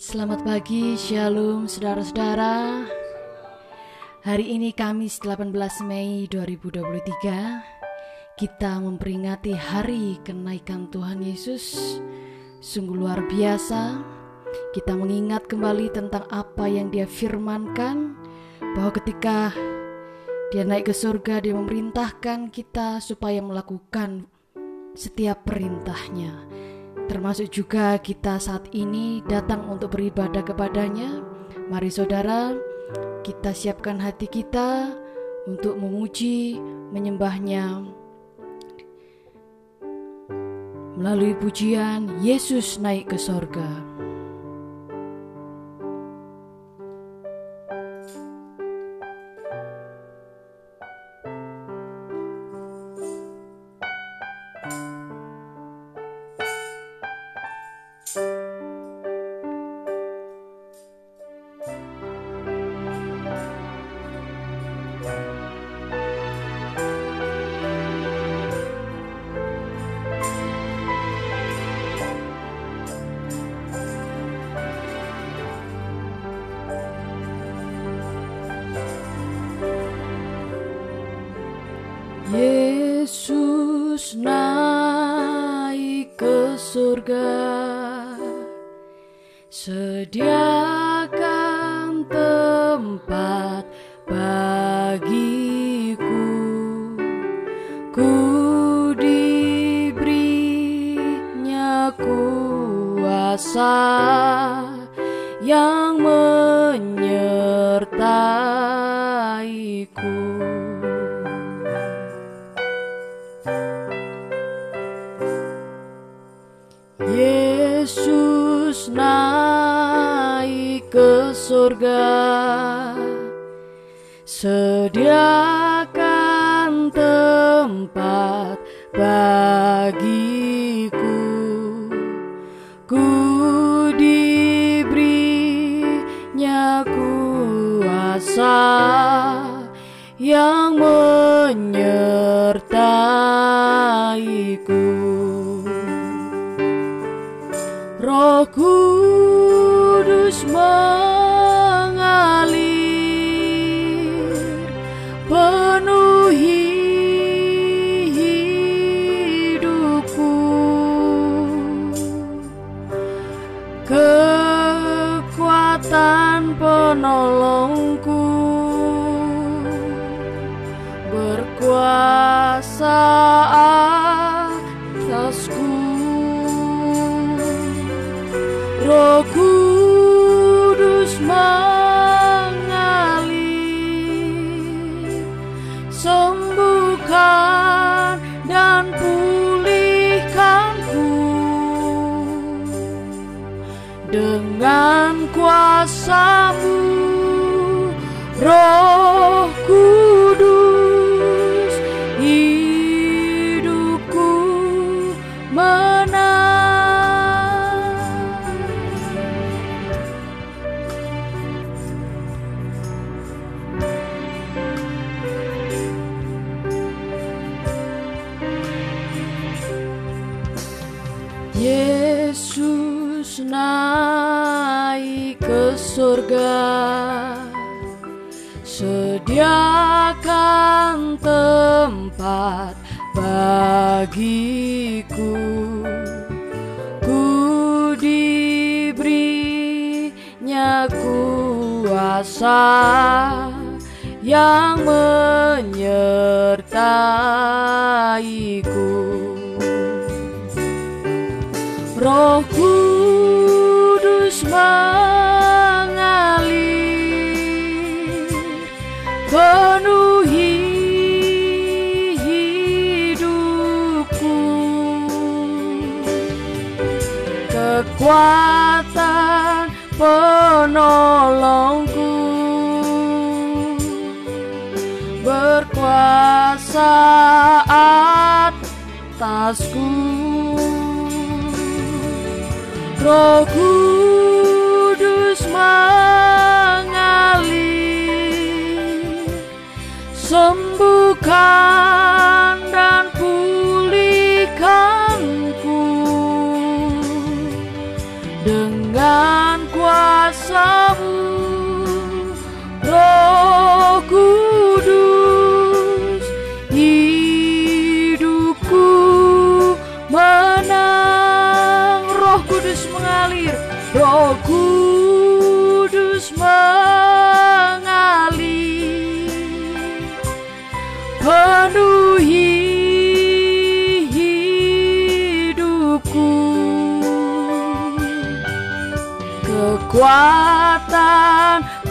Selamat pagi, Shalom saudara-saudara. Hari ini Kamis 18 Mei 2023 Kita memperingati hari kenaikan Tuhan Yesus Sungguh luar biasa Kita mengingat kembali tentang apa yang dia firmankan Bahwa ketika dia naik ke surga Dia memerintahkan kita supaya melakukan setiap perintahnya termasuk juga kita saat ini datang untuk beribadah kepadanya. Mari saudara, kita siapkan hati kita untuk memuji, menyembahnya. Melalui pujian, Yesus naik ke sorga. Kudus kuasamu. Roh bagiku Ku diberinya kuasa yang menyertaiku. Roh Kudus kekuatan penolongku. Berkuasa atasku. Roh Kudus mengalir. Sembuhkan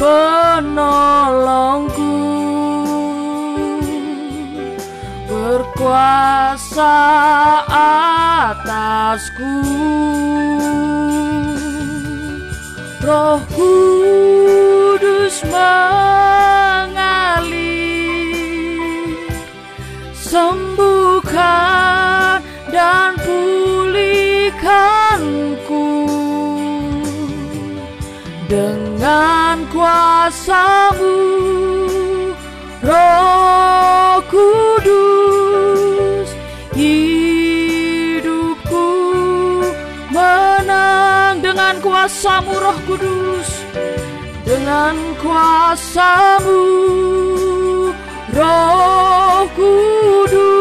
penolongku. Berkuasa atasku. Roh Kudus mengalir kuasamu Roh Kudus hidupku menang dengan kuasamu Roh Kudus. Dengan kuasamu Roh Kudus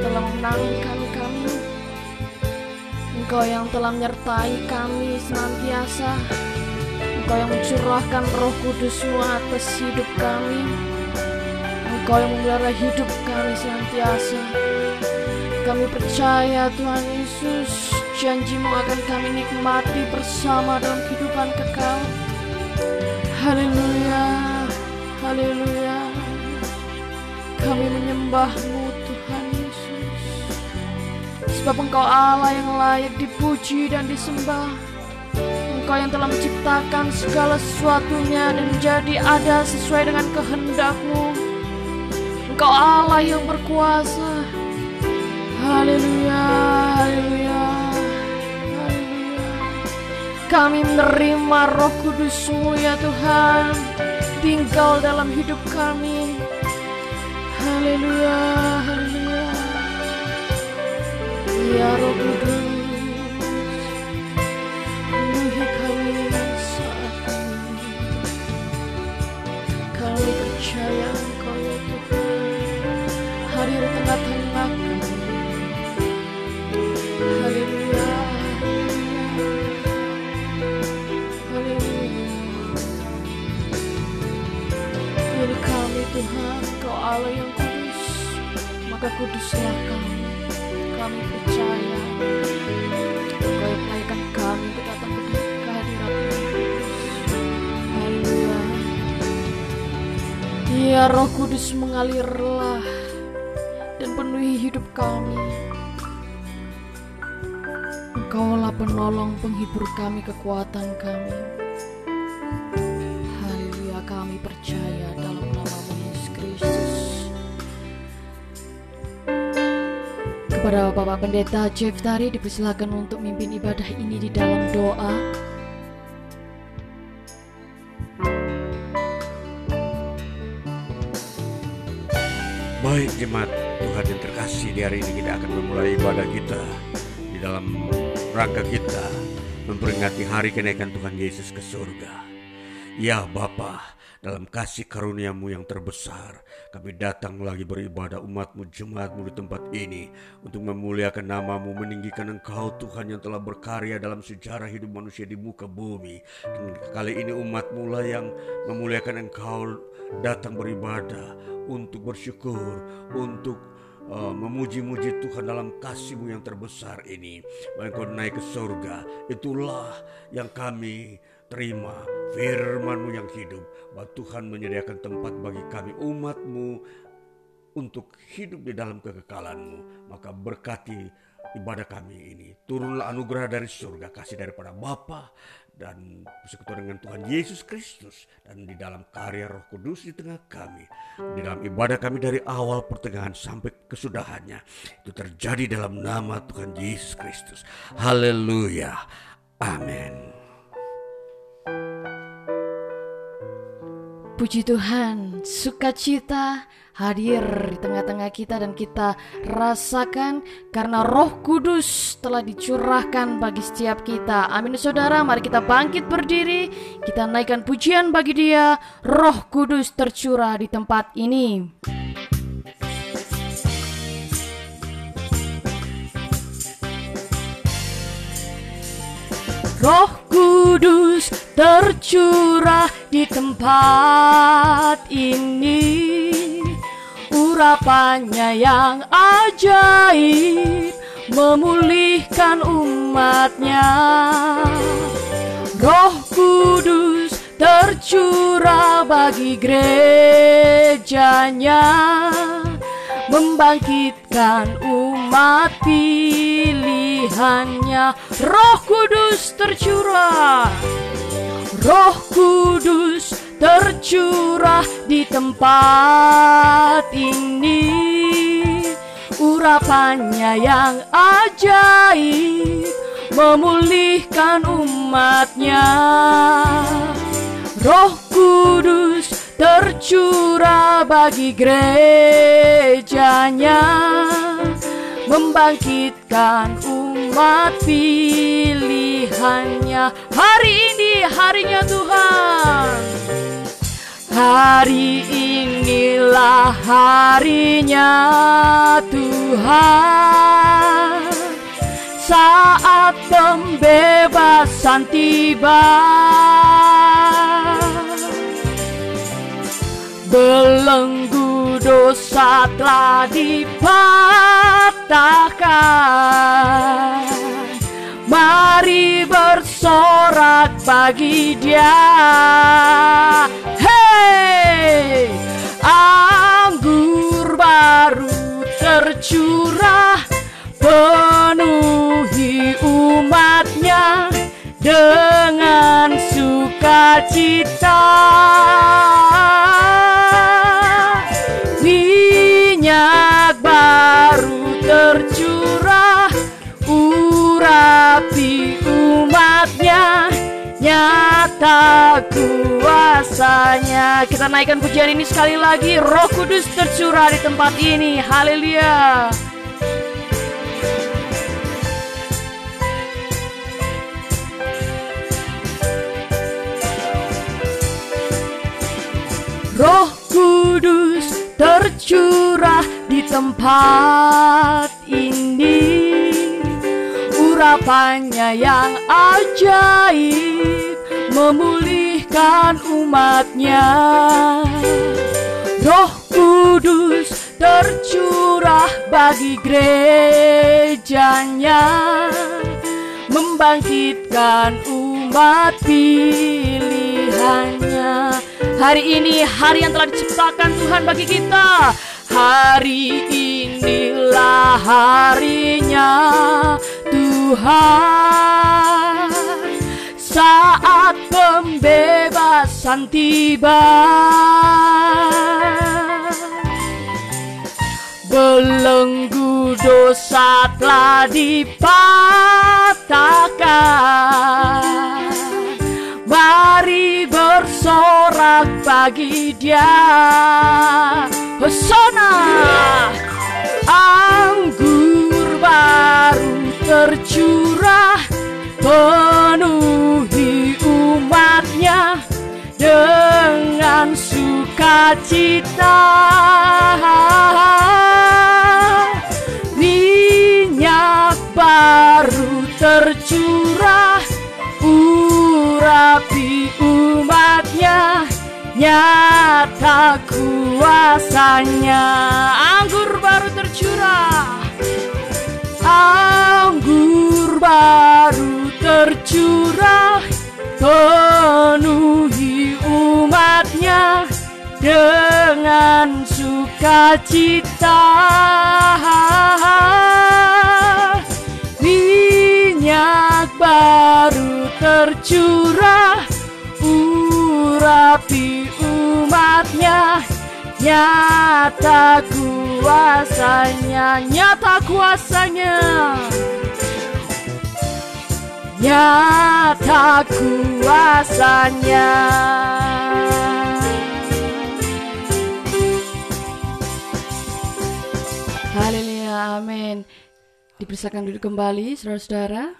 telah memenangkan kami. Engkau yang telah menyertai kami senantiasa. Engkau yang mencurahkan roh kudusmu atas hidup kami. Engkau yang memelihara hidup kami senantiasa. Kami percaya Tuhan Yesus Janjimu akan kami nikmati bersama dalam kehidupan kekal. Haleluya Haleluya. Kami menyembahmu Sebab engkau Allah yang layak dipuji dan disembah. Engkau yang telah menciptakan segala sesuatunya dan menjadi ada sesuai dengan kehendakmu. Engkau Allah yang berkuasa. Haleluya, haleluya, haleluya. Kami menerima roh kudusmu ya Tuhan. Tinggal dalam hidup kami. Haleluya, haleluya Ya roh kudus kami saat ini. Kami percaya Engkau ya Hadir di tengah-tengah kami. Tuhan Kau Allah yang kudus. Maka kuduslah kami Kami percaya. Kau yang kami untuk datang ke kehadiratmu Haleluya. Ya roh kudus mengalirlah Dan penuhi hidup kami. Engkaulah penolong penghibur kami, kekuatan kami. Kepada Bapak Pendeta Jeff Tari dipersilakan untuk mimpin ibadah ini di dalam doa. Baik jemaat Tuhan yang terkasih di hari ini kita akan memulai ibadah kita di dalam rangka kita memperingati hari kenaikan Tuhan Yesus ke surga. Ya Bapa, dalam kasih karuniamu yang terbesar, kami datang lagi beribadah umatmu, jemaatmu di tempat ini untuk memuliakan namamu, meninggikan engkau Tuhan yang telah berkarya dalam sejarah hidup manusia di muka bumi. Dan kali ini umatmu lah yang memuliakan engkau datang beribadah untuk bersyukur, untuk uh, memuji-muji Tuhan dalam kasih-Mu yang terbesar ini. Bahkan kau naik ke surga, itulah yang kami terima firman-Mu yang hidup. Bahwa Tuhan menyediakan tempat bagi kami umat-Mu untuk hidup di dalam kekekalan-Mu. Maka berkati ibadah kami ini. Turunlah anugerah dari surga, kasih daripada Bapa dan bersekutu dengan Tuhan Yesus Kristus dan di dalam karya Roh Kudus di tengah kami di dalam ibadah kami dari awal pertengahan sampai kesudahannya itu terjadi dalam nama Tuhan Yesus Kristus haleluya amin Puji Tuhan, sukacita hadir di tengah-tengah kita dan kita rasakan karena Roh Kudus telah dicurahkan bagi setiap kita. Amin Saudara, mari kita bangkit berdiri, kita naikkan pujian bagi Dia. Roh Kudus tercurah di tempat ini. Roh Kudus tercurah di tempat ini. Urapannya yang ajaib memulihkan umatnya. Roh Kudus tercurah bagi gerejanya membangkitkan umat pilihannya. Roh Kudus tercurah Roh Kudus tercurah di tempat ini. Urapannya yang ajaib memulihkan umatnya. Roh Kudus tercurah bagi gerejanya membangkitkan umat pilihannya. Hari ini harinya Tuhan. Hari inilah harinya Tuhan. Saat pembebasan tiba Belenggu dosa telah dipatahkan. Mari bersorak bagi dia. Hei Anggur baru tercurah Penuhi umatnya dengan sukacita nyata kuasanya. Kita naikkan pujian ini sekali lagi. Roh kudus tercurah di tempat ini. Haleluya. Roh Kudus tercurah di tempat ini. Urapannya yang ajaib memulihkan umatnya. Roh Kudus tercurah bagi gerejanya Membangkitkan umat pilihannya. Hari ini hari yang telah diciptakan Tuhan bagi kita. Hari inilah harinya Tuhan Saat pembebasan tiba Belenggu dosa telah dipatahkan. Mari bersorak bagi dia Hosana Anggur baru tercurah Penuhi umatnya Dengan sukacita. Minyak baru tercurah urapi umatnya nyata kuasanya. Anggur baru tercurah anggur baru tercurah penuhi umatnya dengan sukacita. Minyak baru tercurah urapi umatnya Nyata kuasanya, nyata kuasanya. Nyata kuasanya. Haleluya, amin. Dipersilakan duduk kembali, saudara-saudara.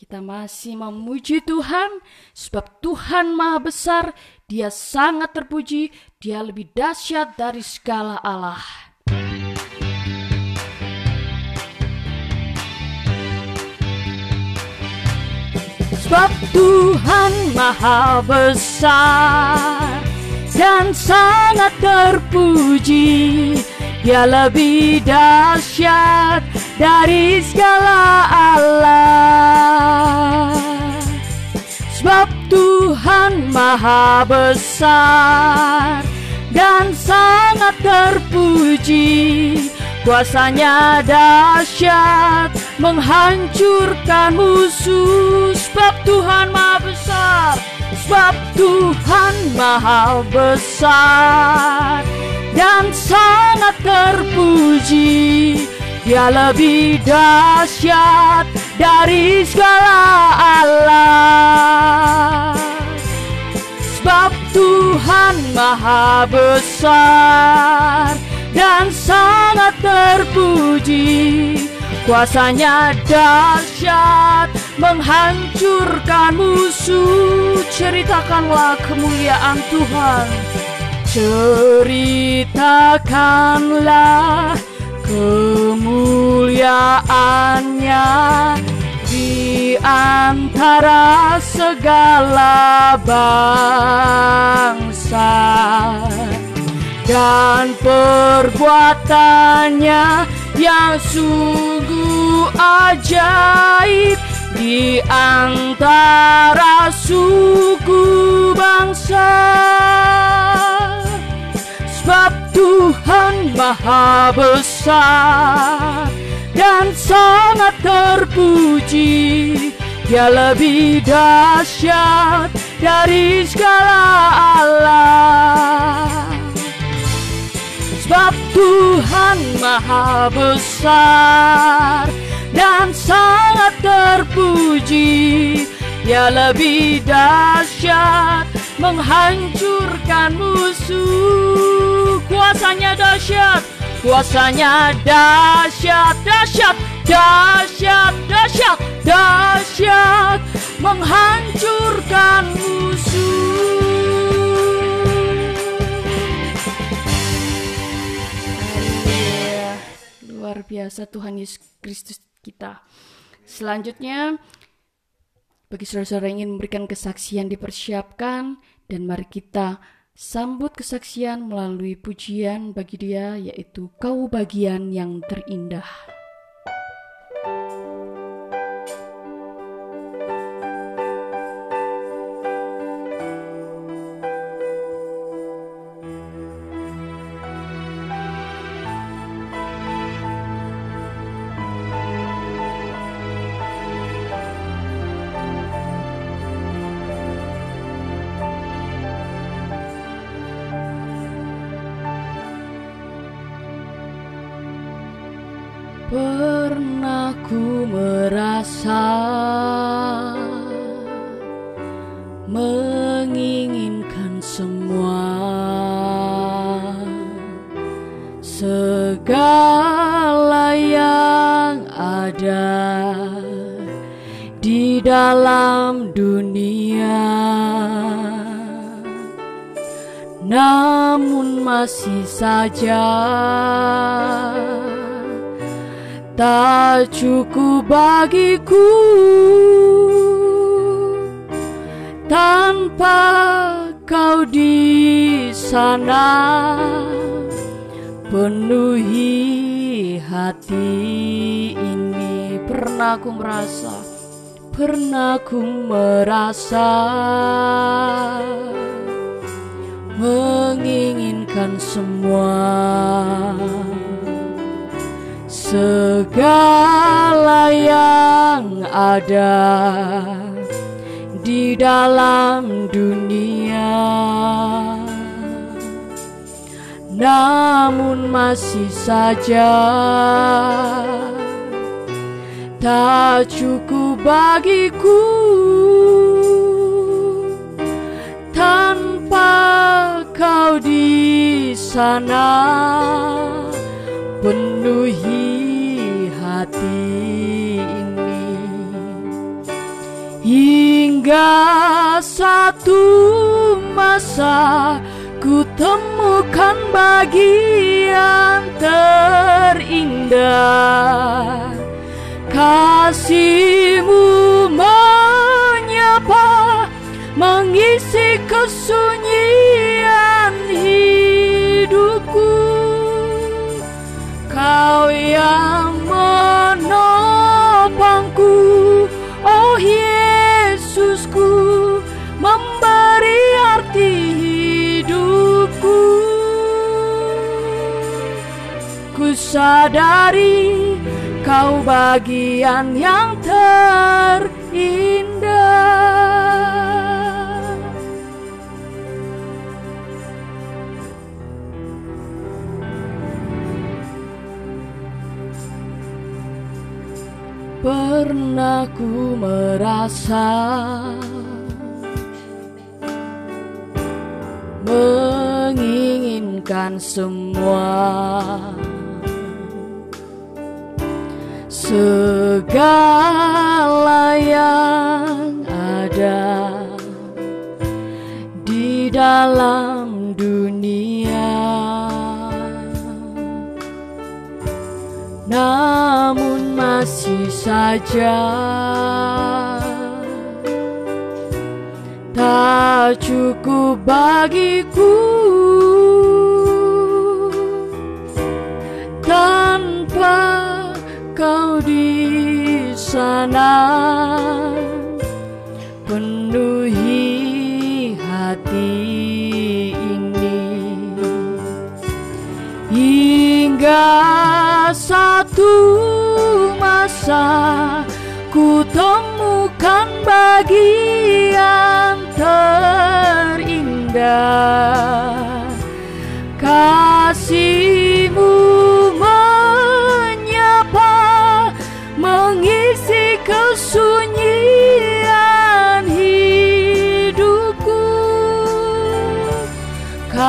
Kita masih memuji Tuhan sebab Tuhan Maha Besar, Dia sangat terpuji dia lebih dahsyat dari segala Allah. Sebab Tuhan Maha Besar dan sangat terpuji, dia lebih dahsyat dari segala Allah Sebab Tuhan maha besar Dan sangat terpuji Kuasanya dahsyat Menghancurkan musuh. Sebab Tuhan maha besar Sebab Tuhan maha besar dan sangat terpuji Dia lebih dahsyat dari segala Allah Sebab Tuhan maha besar dan sangat terpuji Kuasanya dahsyat menghancurkan musuh. Ceritakanlah kemuliaan Tuhan. Ceritakanlah kemuliaannya di antara segala bangsa dan perbuatannya yang sungguh ajaib di antara suku bangsa. Sebab Tuhan maha besar dan sangat terpuji. Dia lebih dahsyat dari segala Allah Sebab Tuhan maha besar dan sangat terpuji. Dia lebih dahsyat menghancurkan musuh. Kuasanya dahsyat kuasanya dahsyat dahsyat dahsyat dahsyat dahsyat. Menghancurkan musuh. Luar biasa Tuhan Yesus Kristus kita. Selanjutnya bagi saudara-saudara yang ingin memberikan kesaksian dipersiapkan dan mari kita sambut kesaksian melalui pujian bagi dia yaitu kau bagian yang terindah. Sana penuhi hati ini pernah ku merasa pernah ku merasa. Menginginkan semua segala yang ada di dalam dunia namun masih saja Tak cukup bagiku Tanpa kau di sana Penuhi hati ini. Hingga satu masa ku temukan bagian terindah. Kasihmu menyapa mengisi kesunyian hidupku. Kau yang menopangku sadari kau bagian yang terindah. Pernah ku merasa menginginkan semua segala yang ada di dalam dunia. Namun masih saja tak cukup bagiku tanpa kau di sana. Penuhi hati ini. Hingga satu masa ku temukan bagian terindah. Kasihmu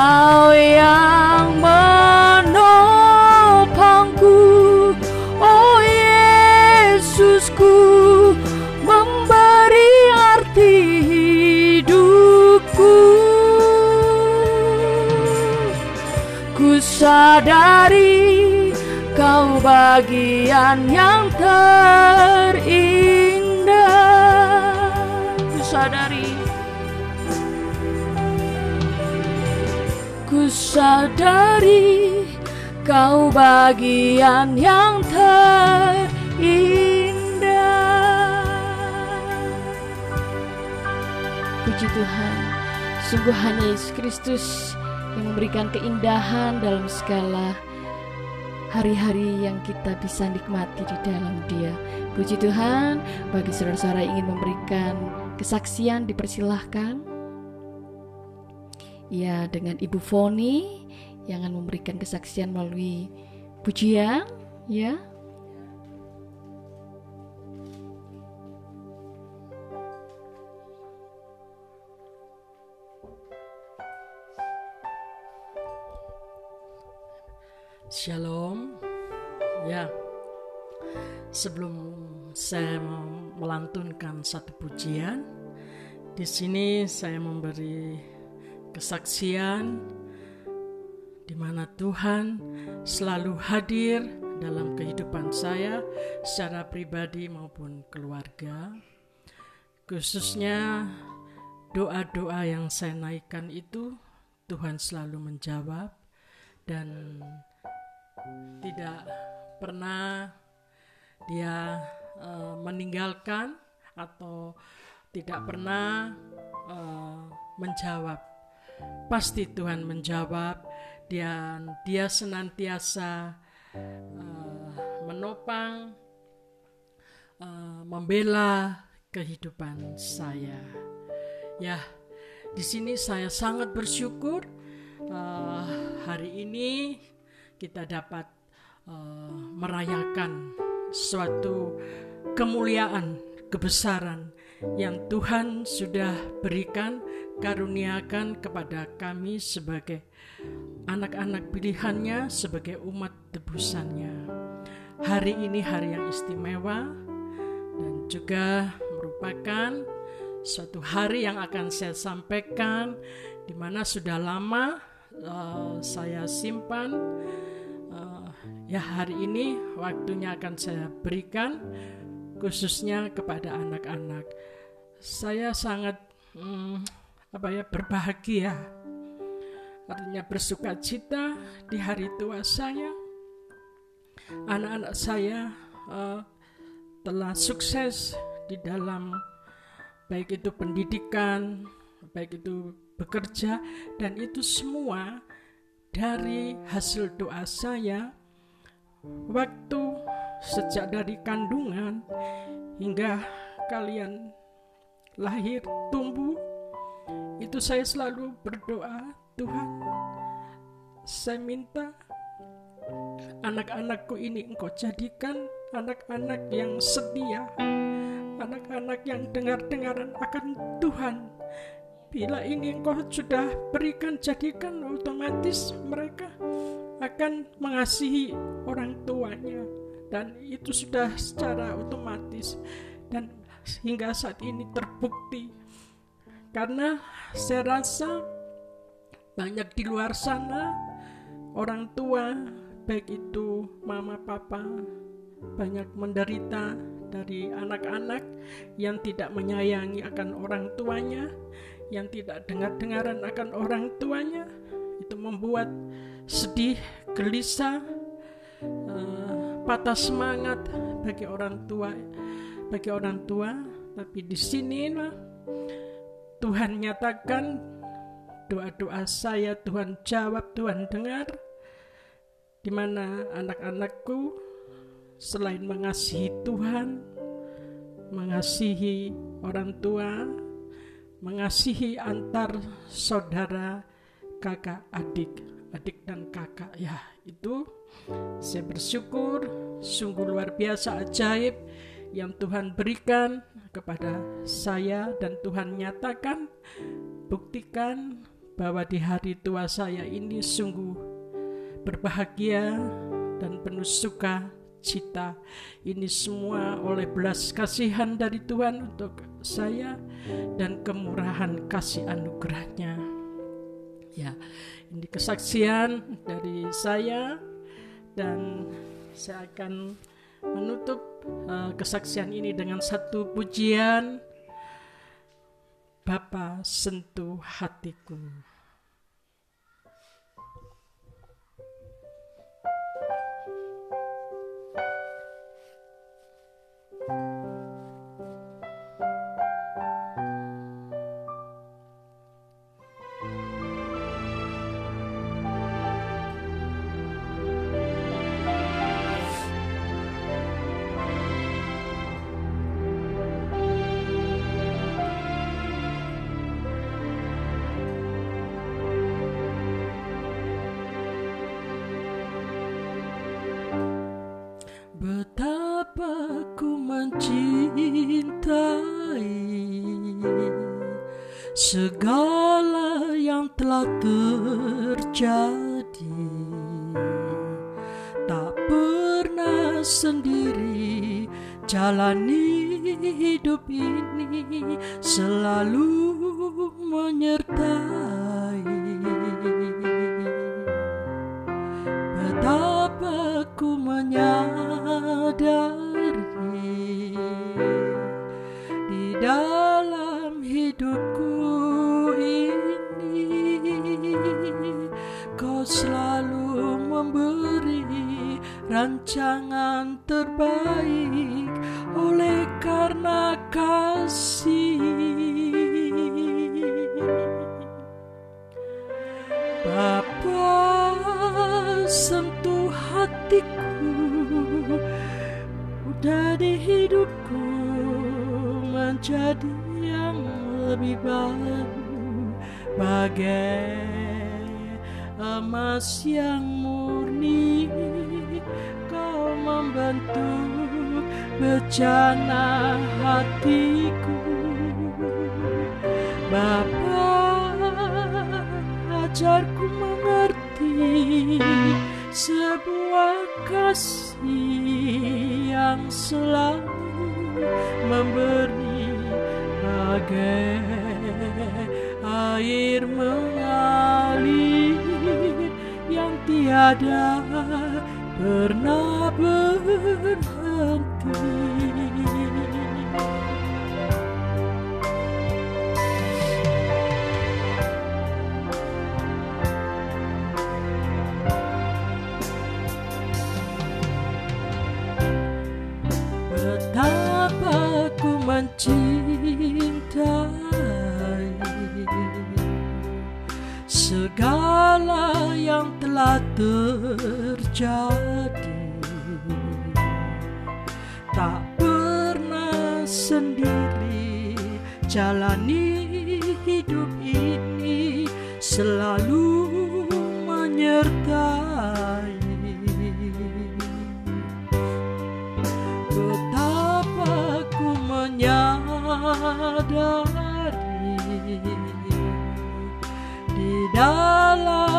kau yang menopangku oh Yesusku memberi arti hidupku. Ku sadari kau bagian yang terindah sadari kau bagian yang terindah Puji Tuhan Sungguh hanya Yesus Kristus yang memberikan keindahan dalam segala hari-hari yang kita bisa nikmati di dalam dia. Puji Tuhan, bagi saudara-saudara ingin memberikan kesaksian dipersilahkan. Ya, dengan Ibu Foni yang akan memberikan kesaksian melalui pujian, ya. Shalom. Ya. Sebelum saya melantunkan satu pujian, di sini saya memberi kesaksian di mana Tuhan selalu hadir dalam kehidupan saya secara pribadi maupun keluarga. Khususnya doa-doa yang saya naikkan itu Tuhan selalu menjawab dan tidak pernah dia uh, meninggalkan atau tidak pernah uh, menjawab. Pasti Tuhan menjawab dan dia senantiasa uh, menopang, uh, membela kehidupan saya. Ya, di sini saya sangat bersyukur uh, hari ini kita dapat uh, merayakan suatu kemuliaan, kebesaran yang Tuhan sudah berikan karuniakan kepada kami sebagai anak-anak pilihannya, sebagai umat tebusannya. Hari ini hari yang istimewa dan juga merupakan suatu hari yang akan saya sampaikan di mana sudah lama uh, saya simpan uh, ya hari ini waktunya akan saya berikan khususnya kepada anak-anak. Saya sangat hmm, apa ya berbahagia. Artinya bersuka cita di hari tua saya. Anak-anak saya uh, telah sukses di dalam baik itu pendidikan, baik itu bekerja, dan itu semua dari hasil doa saya waktu sejak dari kandungan hingga kalian lahir tumbuh itu saya selalu berdoa Tuhan saya minta anak-anakku ini engkau jadikan anak-anak yang setia anak-anak yang dengar-dengaran akan Tuhan. Bila ini engkau sudah berikan jadikan otomatis mereka akan mengasihi orang tuanya. Dan itu sudah secara otomatis. Dan hingga saat ini terbukti. Karena saya rasa banyak di luar sana orang tua baik itu mama papa banyak menderita dari anak-anak yang tidak menyayangi akan orang tuanya, yang tidak dengar-dengaran akan orang tuanya, itu membuat sedih, gelisah, uh, patah semangat bagi orang tua, bagi orang tua. Tapi di sinilah Tuhan nyatakan doa-doa saya Tuhan jawab, Tuhan dengar, di mana anak-anakku selain mengasihi Tuhan, mengasihi orang tua, mengasihi antar saudara, kakak, adik, adik dan kakak. Ya, itu saya bersyukur sungguh luar biasa ajaib yang Tuhan berikan kepada saya dan Tuhan nyatakan buktikan bahwa di hari tua saya ini sungguh berbahagia dan penuh suka cita. Ini semua oleh belas kasihan dari Tuhan untuk saya dan kemurahan kasih anugerahnya. Ya, ini kesaksian dari saya dan saya akan menutup uh, kesaksian ini dengan satu pujian Bapa sentuh hatiku. segala terbaik oleh karena kasih. Bapa sentuh hatiku dari hidupku menjadi yang lebih baik. Bagai emas yang murni kau membantu bencana hatiku. Bapa ajarku mengerti sebuah kasih yang selalu memberi bagai air mengalir yang tiada pernah berhenti. Betapa ku mencintai segala yang telah terjadi. Tak pernah sendiri jalani hidup ini selalu menyertai. Betapa ku menyadari di dalam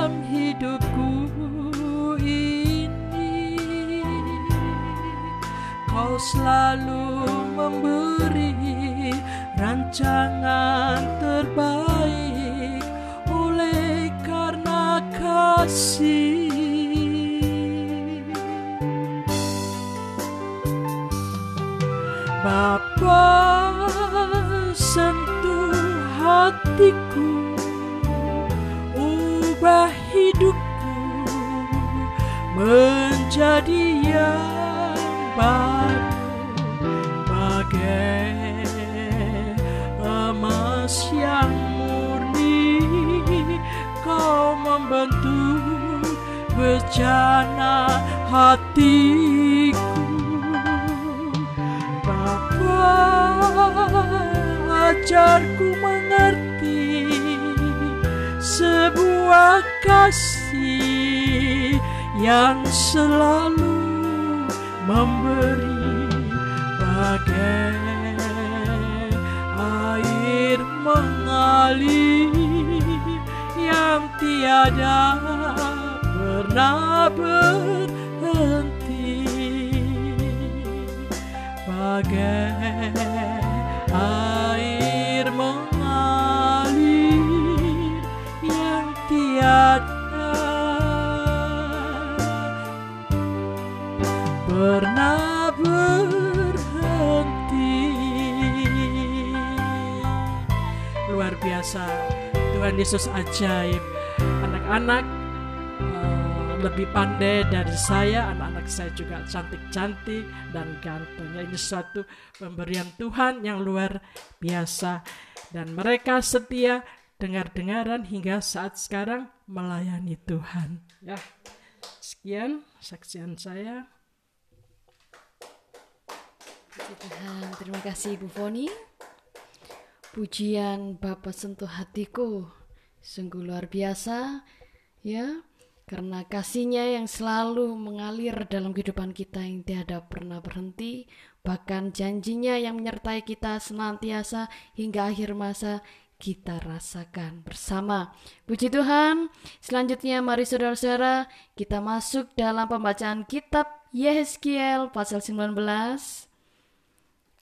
selalu memberi rancangan terbaik oleh karena kasih. Bapa sentuh hatiku Ubah hidupku menjadi yang baru Bagai emas yang murni Kau membentuk bejana hatiku Bapa ajarku mengerti sebuah kasih yang selalu memberi bagai air mengalir yang tiada pernah berhenti. Bagai pernah berhenti. Luar biasa Tuhan Yesus ajaib. Anak-anak eh, lebih pandai dari saya anak-anak saya juga cantik-cantik dan ganteng. Ini suatu pemberian Tuhan yang luar biasa. Dan mereka setia dengar-dengaran hingga saat sekarang melayani Tuhan. Ya sekian saksian saya Puji Tuhan, terima kasih Ibu Foni. Pujian Bapak sentuh hatiku, sungguh luar biasa, ya, karena kasihnya yang selalu mengalir dalam kehidupan kita yang tiada pernah berhenti, bahkan janjinya yang menyertai kita senantiasa hingga akhir masa kita rasakan bersama. Puji Tuhan. Selanjutnya mari saudara-saudara kita masuk dalam pembacaan kitab Yehezkiel pasal 19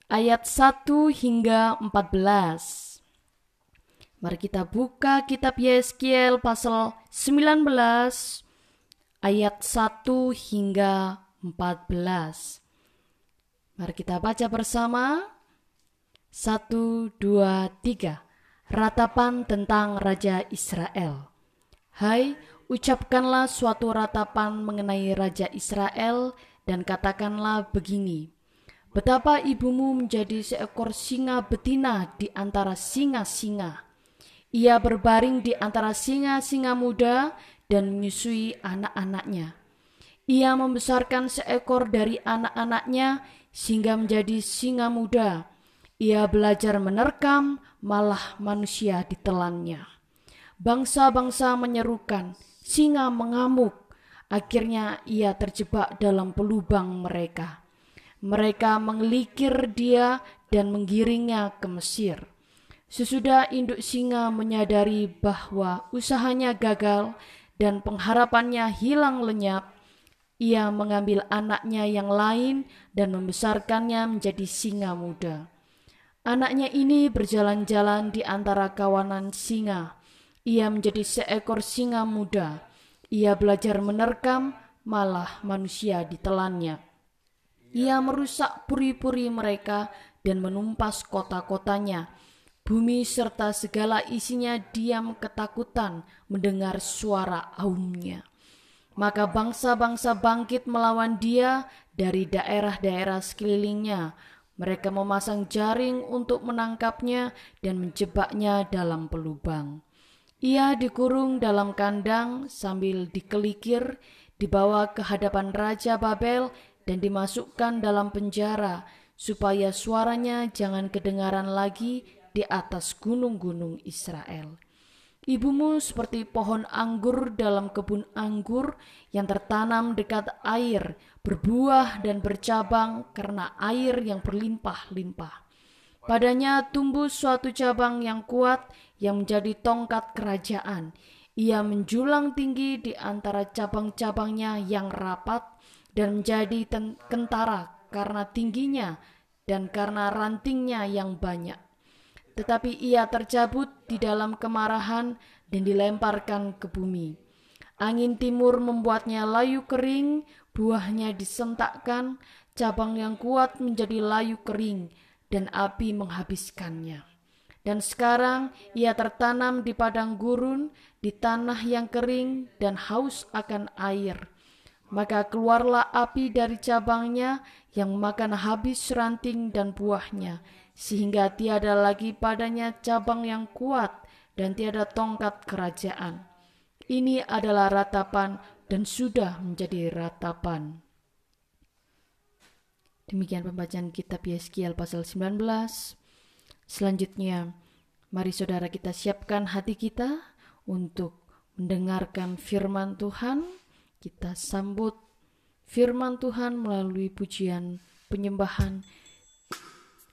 ayat 1 hingga 14. Mari kita buka kitab Yeskiel pasal 19 ayat 1 hingga 14. Mari kita baca bersama. 1 2 3. Ratapan tentang Raja Israel. Hai, ucapkanlah suatu ratapan mengenai Raja Israel dan katakanlah begini. Betapa ibumu menjadi seekor singa betina di antara singa-singa. Ia berbaring di antara singa-singa muda dan menyusui anak-anaknya. Ia membesarkan seekor dari anak-anaknya sehingga menjadi singa muda. Ia belajar menerkam, malah manusia ditelannya. Bangsa-bangsa menyerukan, singa mengamuk. Akhirnya ia terjebak dalam pelubang mereka. Mereka mengelikir dia dan menggiringnya ke Mesir. Sesudah induk singa menyadari bahwa usahanya gagal dan pengharapannya hilang lenyap, ia mengambil anaknya yang lain dan membesarkannya menjadi singa muda. Anaknya ini berjalan-jalan di antara kawanan singa. Ia menjadi seekor singa muda. Ia belajar menerkam, malah manusia ditelannya. Ia merusak puri-puri mereka dan menumpas kota-kotanya. Bumi serta segala isinya diam ketakutan mendengar suara aumnya. Maka bangsa-bangsa bangkit melawan dia dari daerah-daerah sekelilingnya. Mereka memasang jaring untuk menangkapnya dan menjebaknya dalam pelubang. Ia dikurung dalam kandang sambil dikelikir, dibawa ke hadapan Raja Babel dan dimasukkan dalam penjara supaya suaranya jangan kedengaran lagi di atas gunung-gunung Israel. Ibumu seperti pohon anggur dalam kebun anggur yang tertanam dekat air, berbuah dan bercabang karena air yang berlimpah-limpah. Padanya tumbuh suatu cabang yang kuat yang menjadi tongkat kerajaan. Ia menjulang tinggi di antara cabang-cabangnya yang rapat dan menjadi kentara karena tingginya dan karena rantingnya yang banyak. Tetapi ia tercabut di dalam kemarahan dan dilemparkan ke bumi. Angin timur membuatnya layu kering, buahnya disentakkan, cabang yang kuat menjadi layu kering, dan api menghabiskannya. Dan sekarang ia tertanam di padang gurun, di tanah yang kering dan haus akan air maka keluarlah api dari cabangnya yang makan habis ranting dan buahnya, sehingga tiada lagi padanya cabang yang kuat dan tiada tongkat kerajaan. Ini adalah ratapan dan sudah menjadi ratapan. Demikian pembacaan kitab Yeskiel pasal 19. Selanjutnya, mari saudara kita siapkan hati kita untuk mendengarkan firman Tuhan kita sambut firman Tuhan melalui pujian penyembahan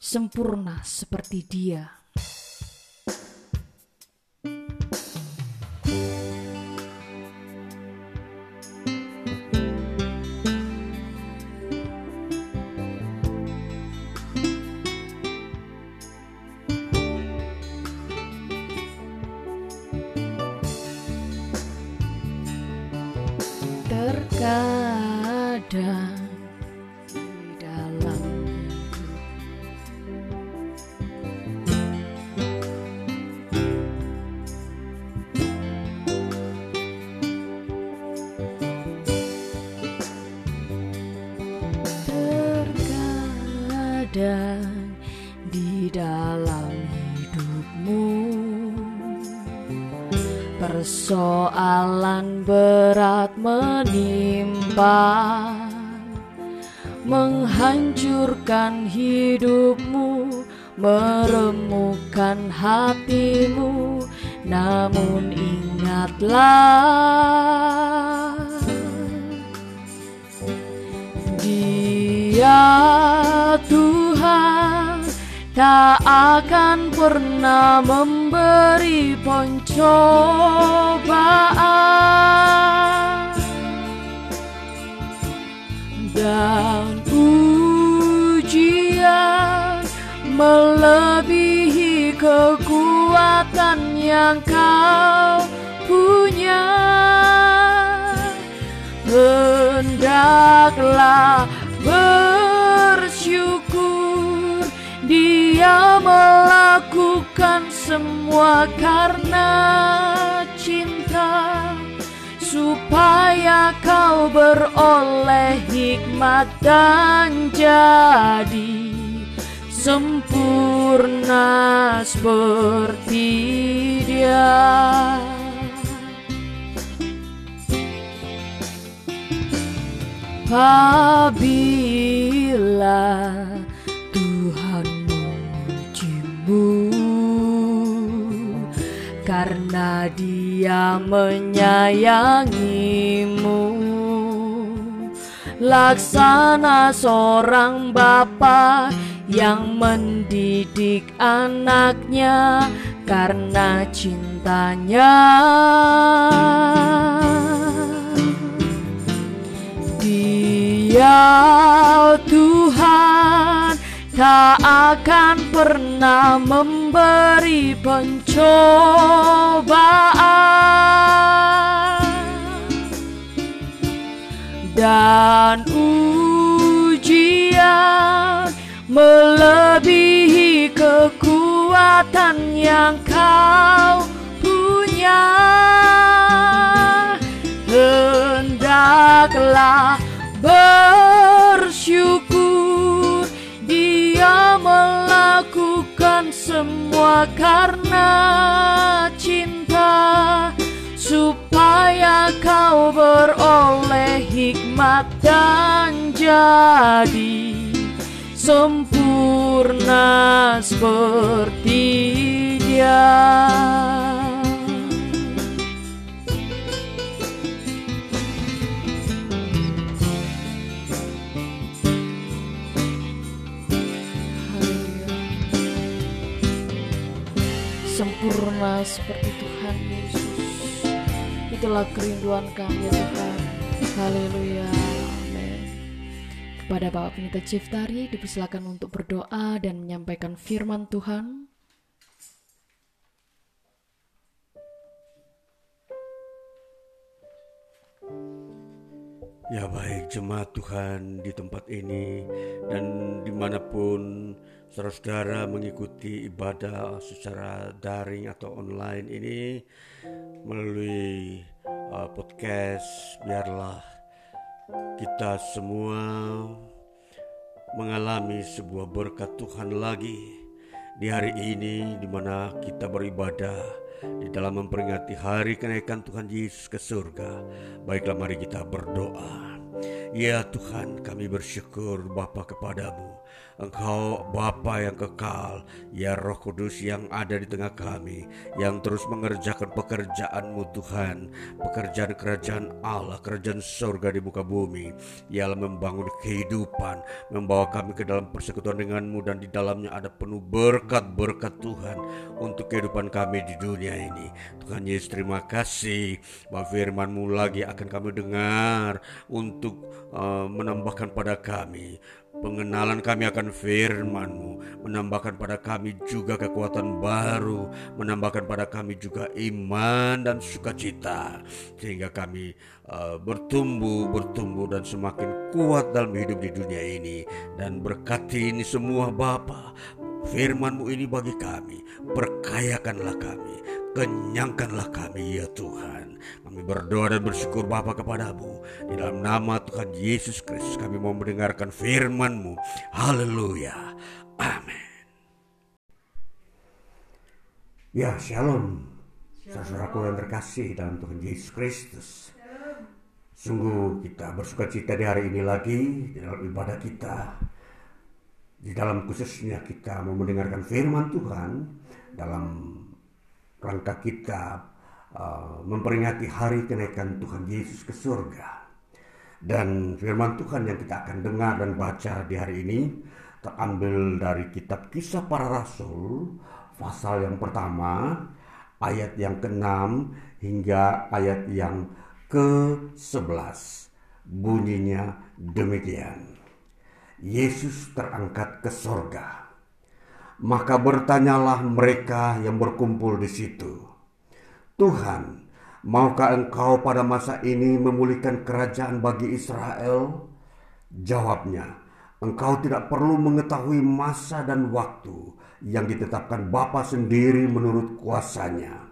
sempurna seperti Dia. Semua karena cinta supaya kau beroleh hikmat dan jadi sempurna seperti dia. Apabila Tuhan memujimu Karena dia menyayangimu Laksana seorang bapa yang mendidik anaknya karena cintanya. Dia Tuhan tak akan pernah memberi pencobaan. Dan ujian melebihi kekuatan yang kau punya. Hendaklah bersyukur dia melakukan semua karena cinta supaya kau beroleh hikmat dan jadi sempurna seperti dia. Sempurna seperti Tuhan Yesus. Itulah kerinduan kami ya Tuhan. Haleluya. Amin. Kepada Bapak Pendeta Ciftari dipersilakan untuk berdoa dan menyampaikan firman Tuhan. Ya baik jemaat Tuhan di tempat ini dan di mana pun saudara-saudara mengikuti ibadah secara daring atau online ini melalui uh, podcast biarlah kita semua mengalami sebuah berkat Tuhan lagi di hari ini di mana kita beribadah di dalam memperingati hari kenaikan Tuhan Yesus ke surga. Baiklah mari kita berdoa. Ya Tuhan kami bersyukur Bapa kepadamu. Engkau Bapa yang kekal, ya Roh Kudus yang ada di tengah kami, yang terus mengerjakan pekerjaanmu Tuhan, pekerjaan kerajaan Allah, kerajaan surga di muka bumi, ialah membangun kehidupan, membawa kami ke dalam persekutuan denganmu dan di dalamnya ada penuh berkat-berkat Tuhan untuk kehidupan kami di dunia ini. Tuhan Yesus terima kasih. Bahwa firmanmu lagi akan kami dengar untuk uh, menambahkan pada kami Pengenalan kami akan firman-Mu. Menambahkan pada kami juga kekuatan baru, menambahkan pada kami juga iman dan sukacita. Sehingga kami uh, bertumbuh, bertumbuh dan semakin kuat dalam hidup di dunia ini. Dan berkati ini semua Bapa. Firman-Mu ini bagi kami, perkayakanlah kami, kenyangkanlah kami ya Tuhan. Kami berdoa dan bersyukur Bapa kepadamu. Di dalam nama Tuhan Yesus Kristus kami mau mendengarkan firman-Mu. Haleluya. Amin. Ya, shalom. Saudaraku yang terkasih dalam Tuhan Yesus Kristus. Sungguh kita bersuka cita di hari ini lagi di dalam ibadah kita. Di dalam khususnya kita mau mendengarkan firman Tuhan dalam rangka kita Uh, memperingati hari kenaikan Tuhan Yesus ke surga. Dan firman Tuhan yang kita akan dengar dan baca di hari ini terambil dari kitab kisah para rasul pasal yang pertama ayat yang ke-6 hingga ayat yang ke-11. Bunyinya demikian. Yesus terangkat ke sorga. Maka bertanyalah mereka yang berkumpul di situ Tuhan, maukah engkau pada masa ini memulihkan kerajaan bagi Israel? Jawabnya, engkau tidak perlu mengetahui masa dan waktu yang ditetapkan Bapa sendiri menurut kuasanya.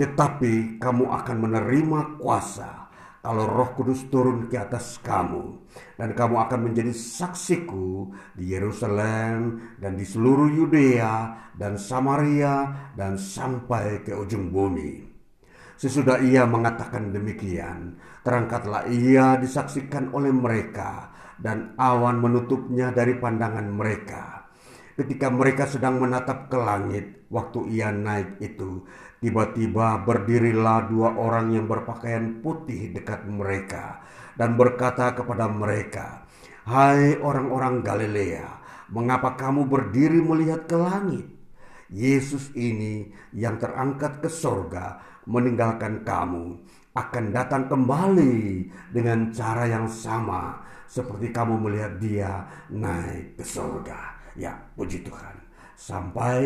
Tetapi kamu akan menerima kuasa kalau roh kudus turun ke atas kamu. Dan kamu akan menjadi saksiku di Yerusalem dan di seluruh Yudea dan Samaria dan sampai ke ujung bumi. Sesudah ia mengatakan demikian, terangkatlah ia disaksikan oleh mereka dan awan menutupnya dari pandangan mereka. Ketika mereka sedang menatap ke langit, waktu ia naik itu, tiba-tiba berdirilah dua orang yang berpakaian putih dekat mereka dan berkata kepada mereka, "Hai orang-orang Galilea, mengapa kamu berdiri melihat ke langit? Yesus ini yang terangkat ke sorga meninggalkan kamu akan datang kembali dengan cara yang sama seperti kamu melihat dia naik ke sorga. Ya, puji Tuhan. Sampai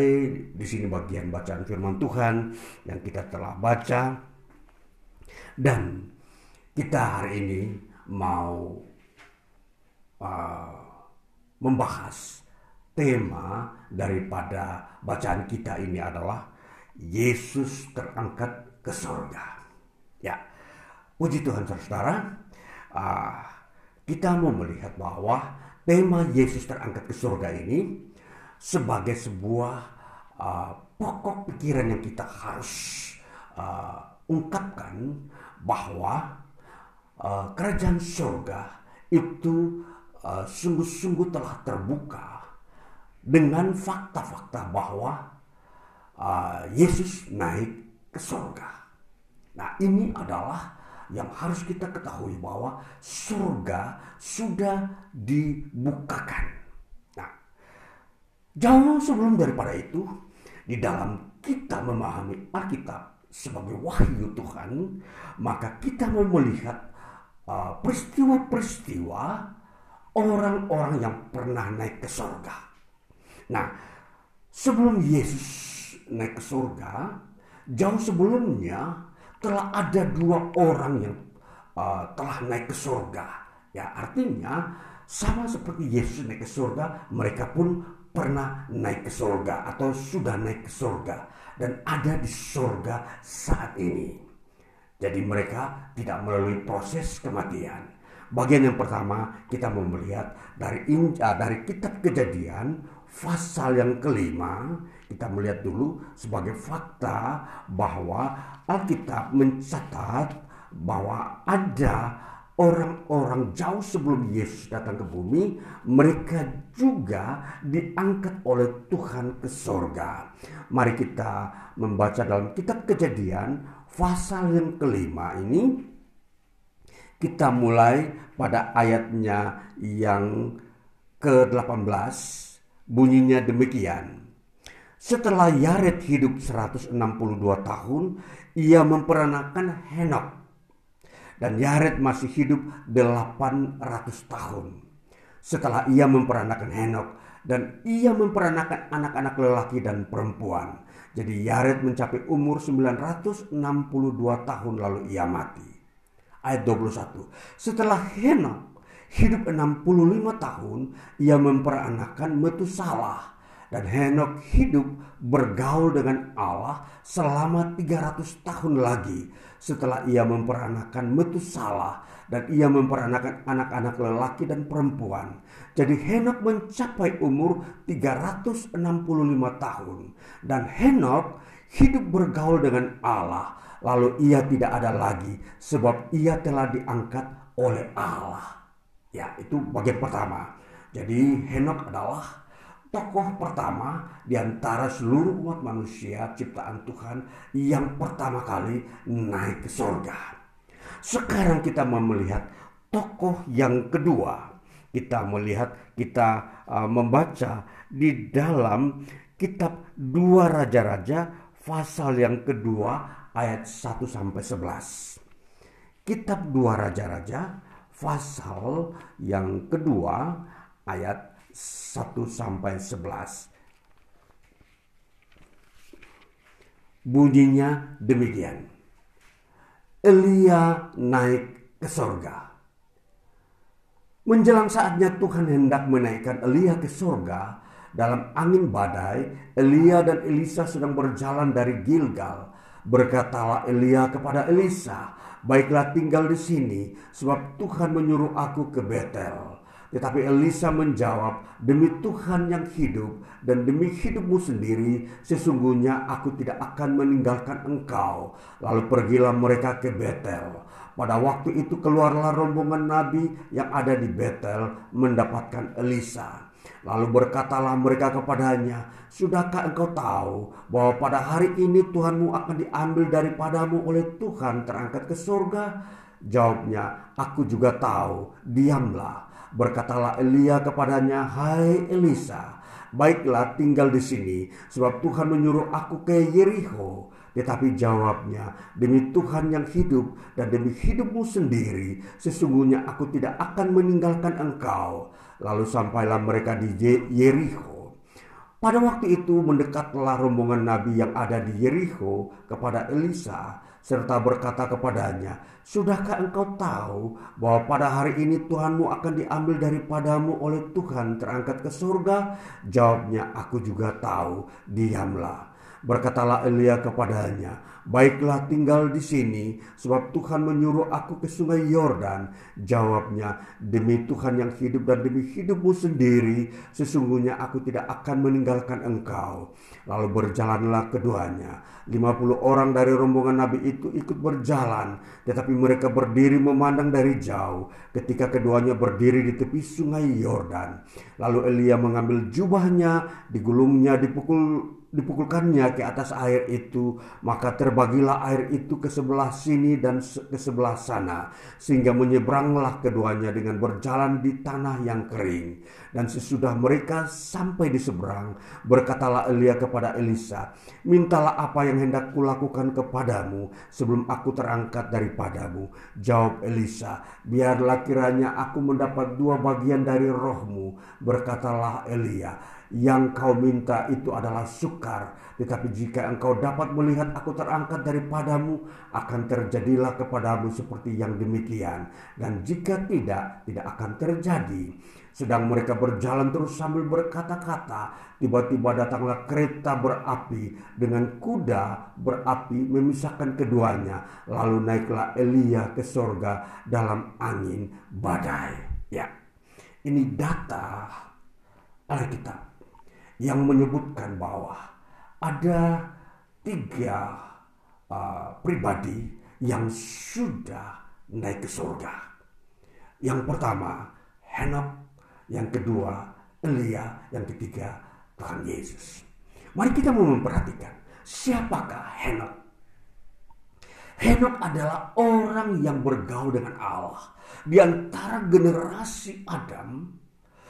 di sini bagian bacaan firman Tuhan yang kita telah baca dan kita hari ini mau uh, membahas tema daripada bacaan kita ini adalah Yesus terangkat ke surga. Ya, puji Tuhan saudara, uh, kita mau melihat bahwa tema Yesus terangkat ke surga ini sebagai sebuah uh, pokok pikiran yang kita harus uh, ungkapkan bahwa uh, kerajaan surga itu uh, sungguh-sungguh telah terbuka dengan fakta-fakta bahwa uh, Yesus naik ke surga. Nah ini adalah yang harus kita ketahui bahwa surga sudah dibukakan. Nah, jauh sebelum daripada itu, di dalam kita memahami Alkitab sebagai wahyu Tuhan, maka kita mau melihat uh, peristiwa-peristiwa orang-orang yang pernah naik ke surga. Nah, sebelum Yesus naik ke surga, jauh sebelumnya telah ada dua orang yang uh, telah naik ke surga. Ya, artinya sama seperti Yesus naik ke surga, mereka pun pernah naik ke surga atau sudah naik ke surga dan ada di surga saat ini. Jadi mereka tidak melalui proses kematian. Bagian yang pertama kita mau melihat dari inja, dari kitab kejadian pasal yang kelima kita melihat dulu sebagai fakta bahwa Alkitab mencatat bahwa ada orang-orang jauh sebelum Yesus datang ke bumi, mereka juga diangkat oleh Tuhan ke sorga. Mari kita membaca dalam kitab kejadian pasal yang kelima ini. Kita mulai pada ayatnya yang ke-18 bunyinya demikian. Setelah Yared hidup 162 tahun, ia memperanakan Henok. Dan Yared masih hidup 800 tahun. Setelah ia memperanakan Henok dan ia memperanakan anak-anak lelaki dan perempuan. Jadi Yared mencapai umur 962 tahun lalu ia mati. Ayat 21. Setelah Henok hidup 65 tahun, ia memperanakan Metusalah dan Henok hidup bergaul dengan Allah selama 300 tahun lagi setelah ia memperanakan Metusalah dan ia memperanakan anak-anak lelaki dan perempuan. Jadi Henok mencapai umur 365 tahun dan Henok hidup bergaul dengan Allah lalu ia tidak ada lagi sebab ia telah diangkat oleh Allah. Ya, itu bagian pertama. Jadi Henok adalah tokoh pertama di antara seluruh umat manusia ciptaan Tuhan yang pertama kali naik ke surga. Sekarang kita mau melihat tokoh yang kedua. Kita melihat, kita uh, membaca di dalam kitab Dua Raja-Raja pasal yang kedua ayat 1 sampai 11. Kitab Dua Raja-Raja pasal yang kedua ayat 1 sampai 11. Bunyinya demikian. Elia naik ke sorga. Menjelang saatnya Tuhan hendak menaikkan Elia ke sorga, dalam angin badai, Elia dan Elisa sedang berjalan dari Gilgal. Berkatalah Elia kepada Elisa, "Baiklah tinggal di sini, sebab Tuhan menyuruh aku ke Betel." Tetapi Elisa menjawab, "Demi Tuhan yang hidup dan demi hidupmu sendiri, sesungguhnya aku tidak akan meninggalkan engkau." Lalu pergilah mereka ke Betel. Pada waktu itu keluarlah rombongan nabi yang ada di Betel mendapatkan Elisa. Lalu berkatalah mereka kepadanya, Sudahkah engkau tahu bahwa pada hari ini Tuhanmu akan diambil daripadamu oleh Tuhan terangkat ke surga? Jawabnya, aku juga tahu, diamlah. Berkatalah Elia kepadanya, "Hai Elisa, baiklah tinggal di sini, sebab Tuhan menyuruh aku ke Yericho." Tetapi jawabnya, demi Tuhan yang hidup dan demi hidupmu sendiri, sesungguhnya aku tidak akan meninggalkan engkau. Lalu sampailah mereka di Yericho. Pada waktu itu mendekatlah rombongan nabi yang ada di Jericho kepada Elisa serta berkata kepadanya, Sudahkah engkau tahu bahwa pada hari ini Tuhanmu akan diambil daripadamu oleh Tuhan terangkat ke surga? Jawabnya, aku juga tahu, diamlah. Berkatalah Elia kepadanya, Baiklah tinggal di sini, sebab Tuhan menyuruh aku ke sungai Yordan. Jawabnya, demi Tuhan yang hidup dan demi hidupmu sendiri, sesungguhnya aku tidak akan meninggalkan engkau. Lalu berjalanlah keduanya. 50 orang dari rombongan Nabi itu ikut berjalan, tetapi mereka berdiri memandang dari jauh ketika keduanya berdiri di tepi sungai Yordan. Lalu Elia mengambil jubahnya, digulungnya, dipukul dipukulkannya ke atas air itu, maka terbagilah air itu ke sebelah sini dan ke sebelah sana, sehingga menyeberanglah keduanya dengan berjalan di tanah yang kering. Dan sesudah mereka sampai di seberang, berkatalah Elia kepada Elisa, Mintalah apa yang hendak kulakukan kepadamu sebelum aku terangkat daripadamu. Jawab Elisa, biarlah kiranya aku mendapat dua bagian dari rohmu. Berkatalah Elia, yang kau minta itu adalah sukar, tetapi jika engkau dapat melihat aku terangkat daripadamu, akan terjadilah kepadamu seperti yang demikian. Dan jika tidak, tidak akan terjadi. Sedang mereka berjalan terus sambil berkata-kata, tiba-tiba datanglah kereta berapi dengan kuda berapi memisahkan keduanya. Lalu naiklah Elia ke sorga dalam angin badai. Ya, ini data Alkitab yang menyebutkan bahwa ada tiga uh, pribadi yang sudah naik ke surga. Yang pertama, Henok. Yang kedua, Elia. Yang ketiga, Tuhan Yesus. Mari kita memperhatikan siapakah Henok. Henok adalah orang yang bergaul dengan Allah. Di antara generasi Adam,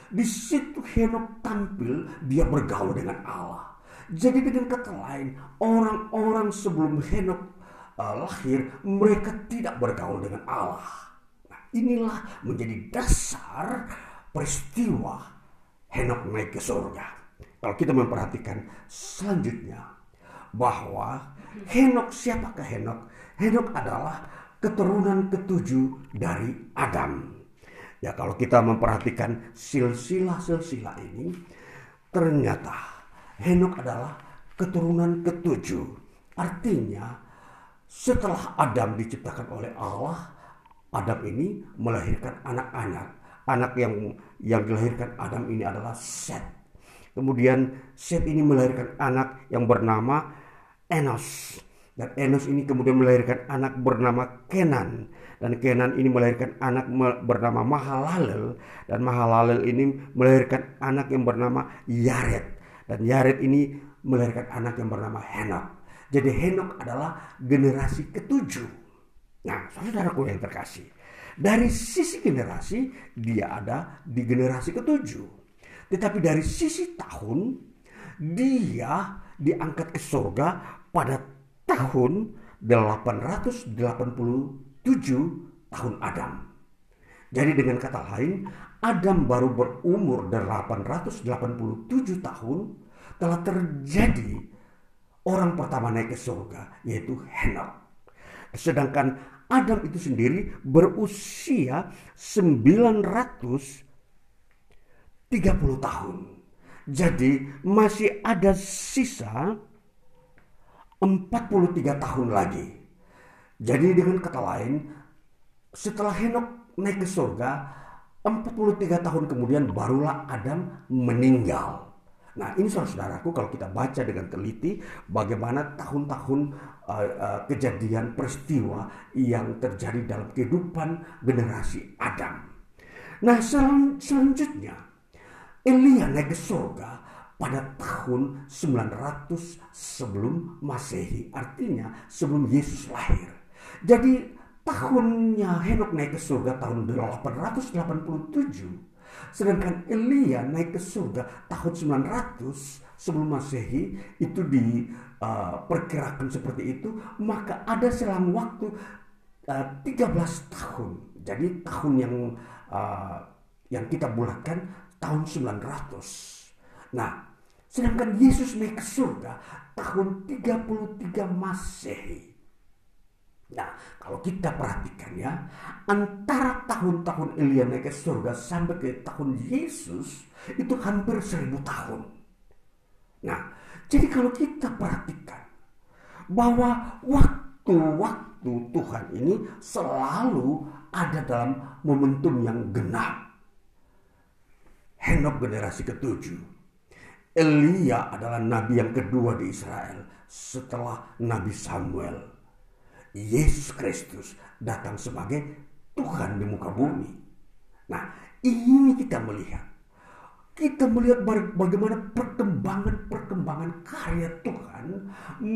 di situ Henok tampil, dia bergaul dengan Allah. Jadi dengan kata lain, orang-orang sebelum Henok uh, lahir, mereka tidak bergaul dengan Allah. Nah, inilah menjadi dasar peristiwa Henok naik ke surga. Kalau kita memperhatikan selanjutnya, bahwa Henok siapakah Henok? Henok adalah keturunan ketujuh dari Adam. Ya kalau kita memperhatikan silsilah-silsilah ini, ternyata Henok adalah keturunan ketujuh. Artinya setelah Adam diciptakan oleh Allah, Adam ini melahirkan anak-anak. Anak yang yang dilahirkan Adam ini adalah Set. Kemudian Set ini melahirkan anak yang bernama Enos. Dan Enos ini kemudian melahirkan anak bernama Kenan. Dan Kenan ini melahirkan anak bernama Mahalalel. Dan Mahalalel ini melahirkan anak yang bernama Yaret. Dan Yaret ini melahirkan anak yang bernama Henok. Jadi Henok adalah generasi ketujuh. Nah, saudaraku yang terkasih. Dari sisi generasi, dia ada di generasi ketujuh. Tetapi dari sisi tahun, dia diangkat ke surga pada tahun 887 tahun Adam. Jadi dengan kata lain, Adam baru berumur 887 tahun telah terjadi orang pertama naik ke surga yaitu Henok. Sedangkan Adam itu sendiri berusia 930 tahun. Jadi masih ada sisa 43 tahun lagi. Jadi dengan kata lain, setelah Henok naik ke surga, 43 tahun kemudian barulah Adam meninggal. Nah ini saudaraku kalau kita baca dengan teliti bagaimana tahun-tahun uh, uh, kejadian peristiwa yang terjadi dalam kehidupan generasi Adam. Nah sel selanjutnya Elia naik ke surga pada tahun 900 sebelum Masehi. Artinya sebelum Yesus lahir. Jadi tahunnya Henok naik ke surga tahun 887. Sedangkan Elia naik ke surga tahun 900 sebelum Masehi itu diperkirakan uh, seperti itu. Maka ada selang waktu uh, 13 tahun. Jadi tahun yang uh, yang kita bulatkan tahun 900. Nah, Sedangkan Yesus naik ke surga tahun 33 Masehi. Nah, kalau kita perhatikan ya, antara tahun-tahun Elia naik ke surga sampai ke tahun Yesus itu hampir seribu tahun. Nah, jadi kalau kita perhatikan bahwa waktu-waktu Tuhan ini selalu ada dalam momentum yang genap. Henok generasi ketujuh Elia adalah nabi yang kedua di Israel setelah Nabi Samuel. Yesus Kristus datang sebagai Tuhan di muka bumi. Nah, ini kita melihat. Kita melihat bagaimana perkembangan-perkembangan karya Tuhan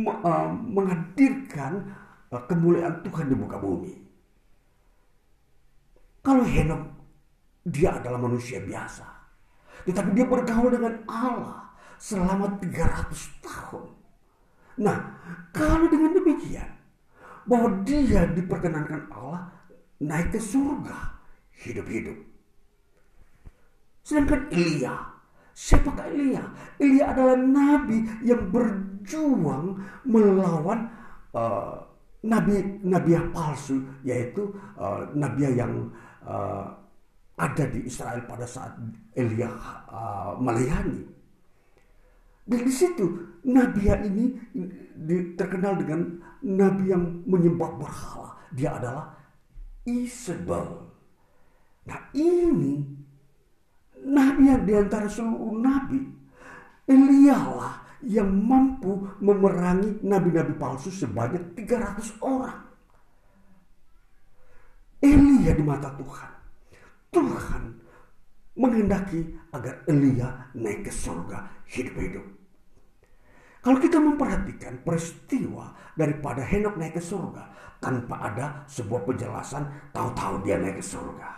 uh, menghadirkan uh, kemuliaan Tuhan di muka bumi. Kalau Henok, dia adalah manusia biasa. Tetapi dia bergaul dengan Allah selama 300 tahun. Nah, kalau dengan demikian, bahwa dia diperkenankan Allah naik ke surga, hidup-hidup. Sedangkan Elia, siapakah Elia? Elia adalah nabi yang berjuang melawan uh, nabi nabi palsu, yaitu uh, nabi yang uh, ada di Israel pada saat Elia uh, melayani. Dan di situ Nabi ini terkenal dengan Nabi yang menyembah berhala. Dia adalah Isabel. Nah ini Nabi yang di antara seluruh Nabi. Elialah yang mampu memerangi nabi-nabi palsu sebanyak 300 orang. Elia di mata Tuhan. Tuhan menghendaki agar Elia naik ke surga hidup-hidup. Kalau kita memperhatikan peristiwa daripada Henok naik ke surga tanpa ada sebuah penjelasan tahu-tahu dia naik ke surga.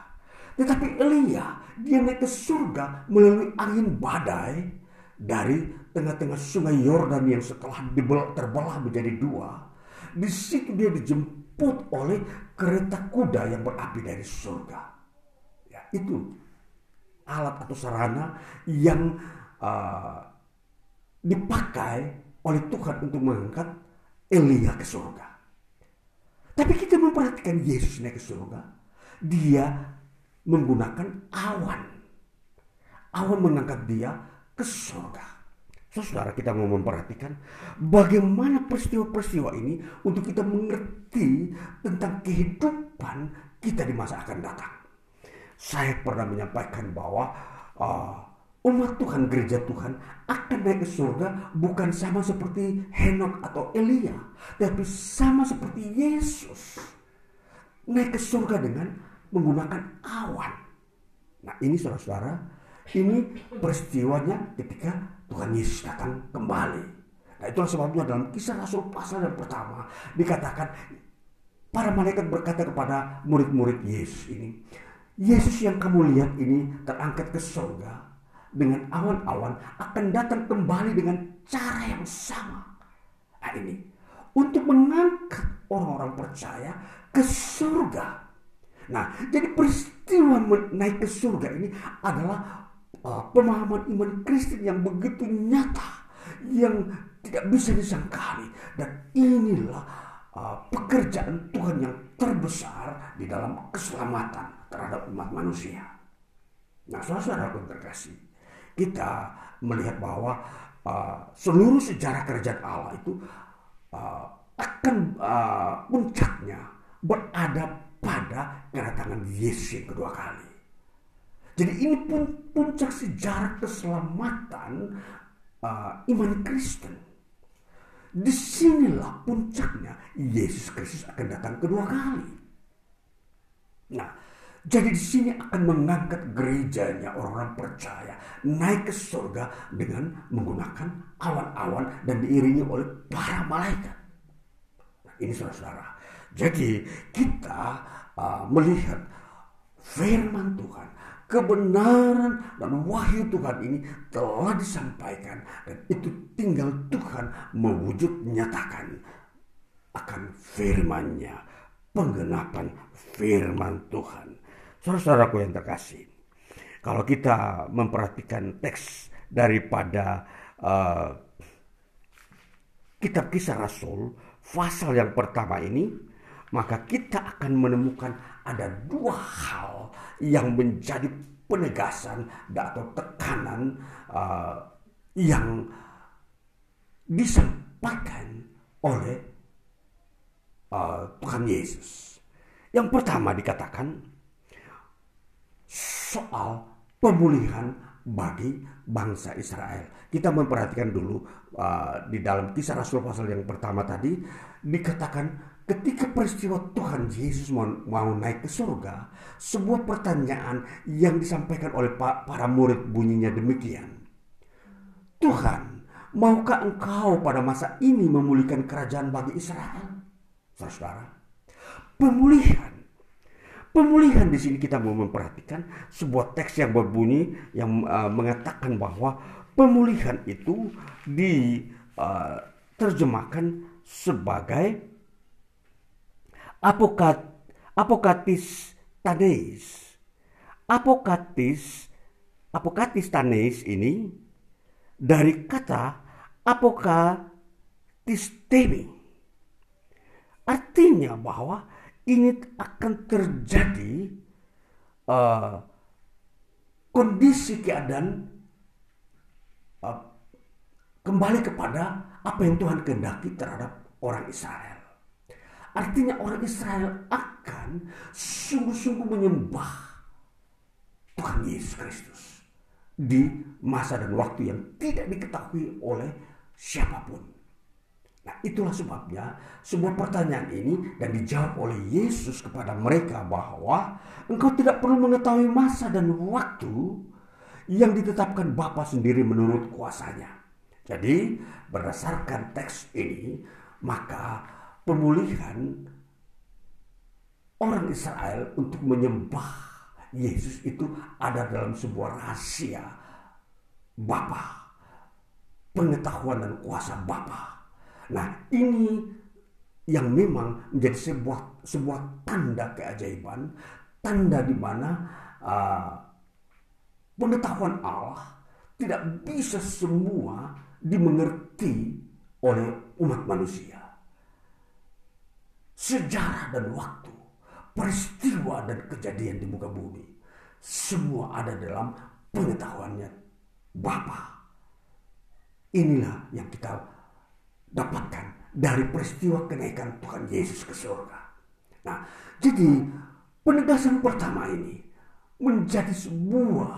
Tetapi Elia dia naik ke surga melalui angin badai dari tengah-tengah sungai Yordan yang setelah terbelah menjadi dua. Di situ dia dijemput oleh kereta kuda yang berapi dari surga. Ya, itu alat atau sarana yang uh, dipakai oleh Tuhan untuk mengangkat Elia ke surga. Tapi kita memperhatikan Yesus naik ke surga. Dia menggunakan awan. Awan mengangkat dia ke surga. Saudara kita mau memperhatikan bagaimana peristiwa-peristiwa ini untuk kita mengerti tentang kehidupan kita di masa akan datang. Saya pernah menyampaikan bahwa uh, umat Tuhan, gereja Tuhan akan naik ke surga bukan sama seperti Henok atau Elia, tapi sama seperti Yesus. Naik ke surga dengan menggunakan awan. Nah ini saudara-saudara, ini peristiwanya ketika Tuhan Yesus datang kembali. Nah itulah sebabnya dalam kisah Rasul pasal yang pertama dikatakan para malaikat berkata kepada murid-murid Yesus ini, Yesus yang kamu lihat ini terangkat ke surga dengan awan-awan akan datang kembali dengan cara yang sama. Nah ini untuk mengangkat orang-orang percaya ke surga. Nah, jadi peristiwa naik ke surga ini adalah uh, pemahaman iman Kristen yang begitu nyata, yang tidak bisa disangkali, dan inilah uh, pekerjaan Tuhan yang terbesar di dalam keselamatan terhadap umat manusia. Nah, saudara pun terkasih, kita melihat bahwa uh, seluruh sejarah kerajaan Allah itu uh, akan uh, puncaknya berada pada kedatangan Yesus yang kedua kali. Jadi ini pun puncak sejarah keselamatan uh, iman Kristen. Di sinilah puncaknya Yesus Kristus akan datang kedua kali. Nah, jadi di sini akan mengangkat gerejanya orang-orang percaya naik ke surga dengan menggunakan awan-awan dan diiringi oleh para malaikat. Nah, ini saudara-saudara. Jadi kita uh, melihat firman Tuhan, kebenaran dan wahyu Tuhan ini telah disampaikan dan itu tinggal Tuhan mewujud nyatakan akan firman-Nya, penggenapan firman Tuhan. Saudara-saudaraku yang terkasih, kalau kita memperhatikan teks daripada uh, kitab kisah Rasul pasal yang pertama ini, maka kita akan menemukan ada dua hal yang menjadi penegasan atau tekanan uh, yang disampaikan oleh uh, Tuhan Yesus. Yang pertama dikatakan soal pemulihan bagi bangsa Israel. Kita memperhatikan dulu uh, di dalam kisah Rasul pasal yang pertama tadi dikatakan ketika peristiwa Tuhan Yesus mau, mau naik ke surga, sebuah pertanyaan yang disampaikan oleh para murid bunyinya demikian. Tuhan, maukah engkau pada masa ini memulihkan kerajaan bagi Israel? Saudara, pemulihan Pemulihan di sini kita mau memperhatikan sebuah teks yang berbunyi yang uh, mengatakan bahwa pemulihan itu diterjemahkan uh, sebagai apokat apokatis taneis. Apokatis apokatis taneis ini dari kata apokatis. Artinya bahwa ini akan terjadi uh, kondisi keadaan uh, kembali kepada apa yang Tuhan kehendaki terhadap orang Israel. Artinya orang Israel akan sungguh-sungguh menyembah Tuhan Yesus Kristus di masa dan waktu yang tidak diketahui oleh siapa pun. Nah itulah sebabnya sebuah pertanyaan ini dan dijawab oleh Yesus kepada mereka bahwa engkau tidak perlu mengetahui masa dan waktu yang ditetapkan Bapa sendiri menurut kuasanya. Jadi berdasarkan teks ini maka pemulihan orang Israel untuk menyembah Yesus itu ada dalam sebuah rahasia Bapa, pengetahuan dan kuasa Bapa Nah ini yang memang menjadi sebuah sebuah tanda keajaiban, tanda di mana uh, pengetahuan Allah tidak bisa semua dimengerti oleh umat manusia. Sejarah dan waktu, peristiwa dan kejadian di muka bumi, semua ada dalam pengetahuannya Bapa. Inilah yang kita dapatkan dari peristiwa kenaikan Tuhan Yesus ke surga. Nah, jadi penegasan pertama ini menjadi sebuah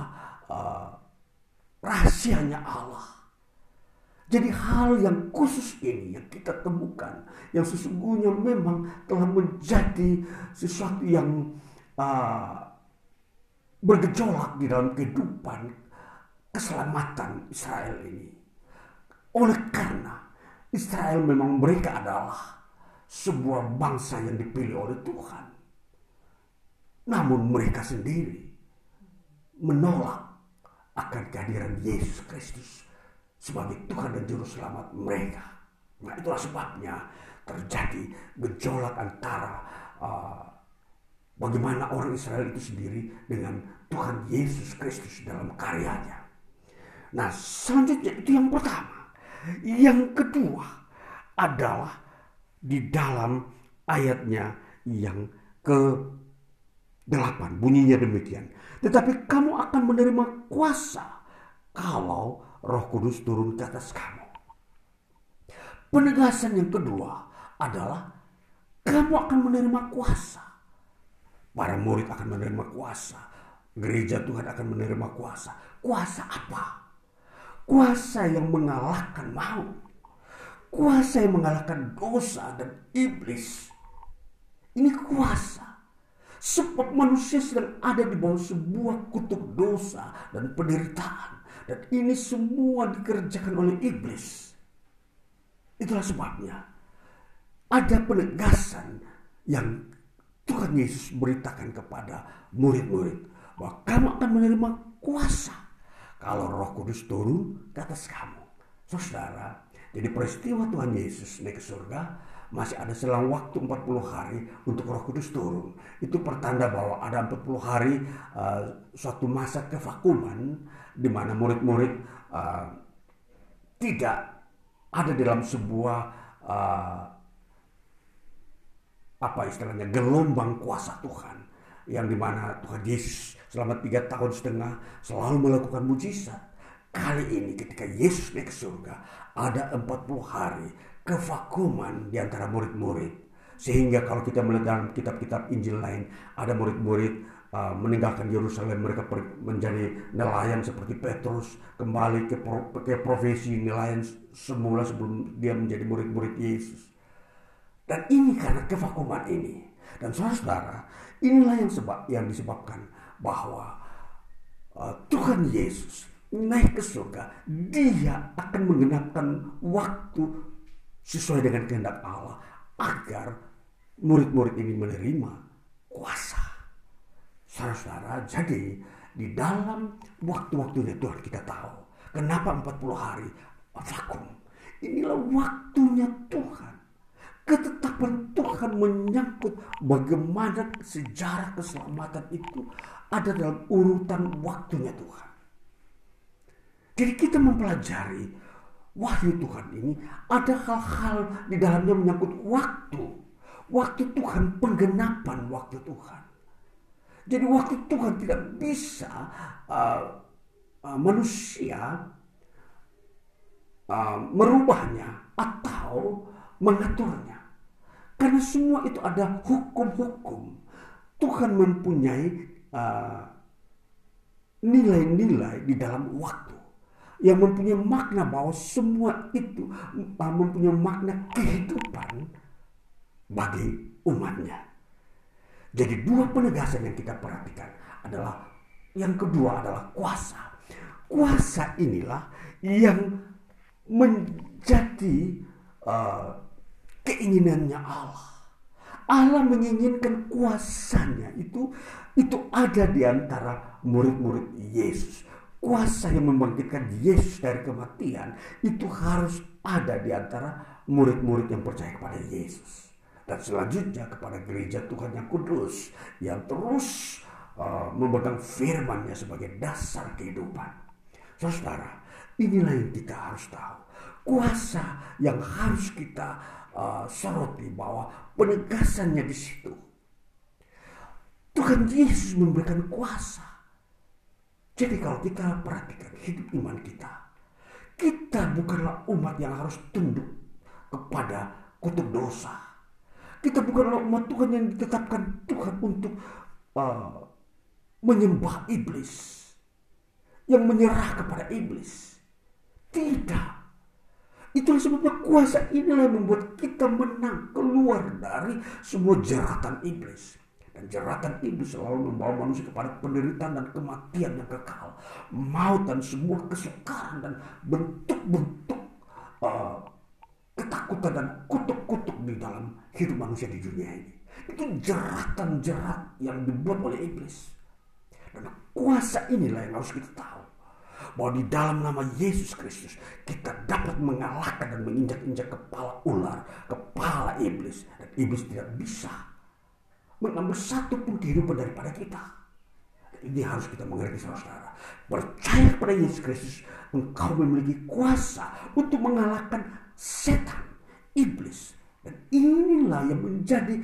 uh, rahasianya Allah. Jadi hal yang khusus ini yang kita temukan, yang sesungguhnya memang telah menjadi sesuatu yang uh, bergejolak di dalam kehidupan keselamatan Israel ini. Oleh karena Israel memang mereka adalah sebuah bangsa yang dipilih oleh Tuhan. Namun mereka sendiri menolak akan kehadiran Yesus Kristus sebagai Tuhan dan Juru Selamat mereka. Nah itulah sebabnya terjadi gejolak antara uh, bagaimana orang Israel itu sendiri dengan Tuhan Yesus Kristus dalam karyanya. Nah selanjutnya itu yang pertama. Yang kedua adalah di dalam ayatnya yang ke delapan bunyinya demikian. Tetapi kamu akan menerima kuasa kalau Roh Kudus turun ke atas kamu. Penegasan yang kedua adalah kamu akan menerima kuasa. Para murid akan menerima kuasa. Gereja Tuhan akan menerima kuasa. Kuasa apa? Kuasa yang mengalahkan maut. Kuasa yang mengalahkan dosa dan iblis. Ini kuasa. Sebab manusia sedang ada di bawah sebuah kutuk dosa dan penderitaan. Dan ini semua dikerjakan oleh iblis. Itulah sebabnya ada penegasan yang Tuhan Yesus beritakan kepada murid-murid bahwa kamu akan menerima kuasa kalau roh kudus turun ke atas kamu. Saudara, jadi peristiwa Tuhan Yesus naik ke surga masih ada selang waktu 40 hari untuk roh kudus turun. Itu pertanda bahwa ada 40 hari uh, suatu masa kevakuman di mana murid-murid uh, tidak ada dalam sebuah uh, apa istilahnya gelombang kuasa Tuhan yang di mana Tuhan Yesus selama tiga tahun setengah selalu melakukan mujizat. Kali ini ketika Yesus naik surga ada 40 hari kevakuman di antara murid-murid. Sehingga kalau kita melihat dalam kitab-kitab Injil lain ada murid-murid uh, meninggalkan Yerusalem mereka menjadi nelayan seperti Petrus kembali ke, pro, ke profesi nelayan semula sebelum dia menjadi murid-murid Yesus. Dan ini karena kevakuman ini. Dan saudara-saudara, inilah yang sebab yang disebabkan bahwa uh, Tuhan Yesus naik ke surga, dia akan menggenapkan waktu sesuai dengan kehendak Allah agar murid-murid ini menerima kuasa. Saudara-saudara, jadi di dalam waktu-waktunya Tuhan kita tahu. Kenapa 40 hari vakum? Inilah waktunya Tuhan. Ketetapan Tuhan menyangkut bagaimana sejarah keselamatan itu ada dalam urutan waktunya Tuhan. Jadi kita mempelajari wahyu Tuhan ini ada hal-hal di dalamnya menyangkut waktu. Waktu Tuhan, penggenapan waktu Tuhan. Jadi waktu Tuhan tidak bisa uh, uh, manusia uh, merubahnya atau mengaturnya. Karena semua itu ada hukum-hukum. Tuhan mempunyai nilai-nilai uh, di dalam waktu yang mempunyai makna bahwa semua itu uh, mempunyai makna kehidupan bagi umatnya. Jadi dua penegasan yang kita perhatikan adalah yang kedua adalah kuasa. Kuasa inilah yang menjadi uh, keinginannya Allah. Allah menginginkan kuasanya itu itu ada di antara murid-murid Yesus. Kuasa yang membangkitkan Yesus dari kematian itu harus ada di antara murid-murid yang percaya kepada Yesus. Dan selanjutnya kepada gereja Tuhan yang kudus yang terus uh, memegang firmannya sebagai dasar kehidupan. Saudara, inilah yang kita harus tahu. Kuasa yang harus kita uh, soroti bahwa penegasannya di situ. Tuhan Yesus memberikan kuasa. Jadi kalau kita perhatikan hidup iman kita, kita bukanlah umat yang harus tunduk kepada kutuk dosa. Kita bukanlah umat Tuhan yang ditetapkan Tuhan untuk uh, menyembah iblis, yang menyerah kepada iblis. Tidak. Itulah sebabnya kuasa inilah yang membuat kita menang keluar dari semua jeratan iblis. Dan jeratan iblis selalu membawa manusia kepada penderitaan dan kematian yang kekal. Maut dan semua kesukaran dan bentuk-bentuk uh, ketakutan dan kutuk-kutuk di dalam hidup manusia di dunia ini. Itu jeratan-jerat yang dibuat oleh iblis. Dan kuasa inilah yang harus kita tahu bahwa di dalam nama Yesus Kristus kita dapat mengalahkan dan menginjak-injak kepala ular, kepala iblis. Dan iblis tidak bisa mengambil satu pun kehidupan daripada kita. Ini harus kita mengerti saudara. Percaya kepada Yesus Kristus, engkau memiliki kuasa untuk mengalahkan setan, iblis. Dan inilah yang menjadi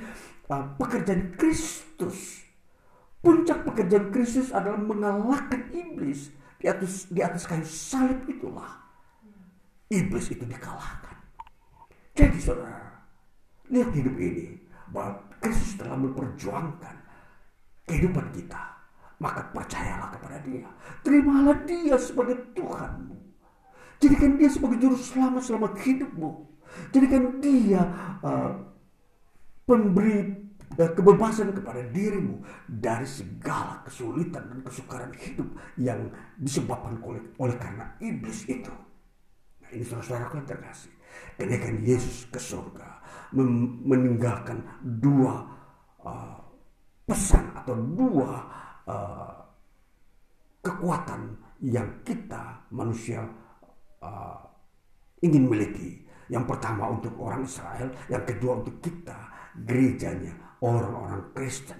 uh, pekerjaan Kristus. Puncak pekerjaan Kristus adalah mengalahkan iblis di atas di atas kayu salib itulah iblis itu dikalahkan. Jadi saudara, lihat hidup ini bahwa Kristus telah memperjuangkan kehidupan kita. Maka percayalah kepada dia. Terimalah dia sebagai Tuhanmu. Jadikan dia sebagai juru selamat selama hidupmu. Jadikan dia uh, pemberi kebebasan kepada dirimu dari segala kesulitan dan kesukaran hidup yang disebabkan oleh, oleh karena iblis itu. Nah ini saudara-saudaraku yang terkasih. Kenaikan Yesus ke surga meninggalkan dua uh, pesan atau dua uh, kekuatan yang kita manusia uh, ingin miliki. Yang pertama untuk orang Israel, yang kedua untuk kita gerejanya orang-orang Kristen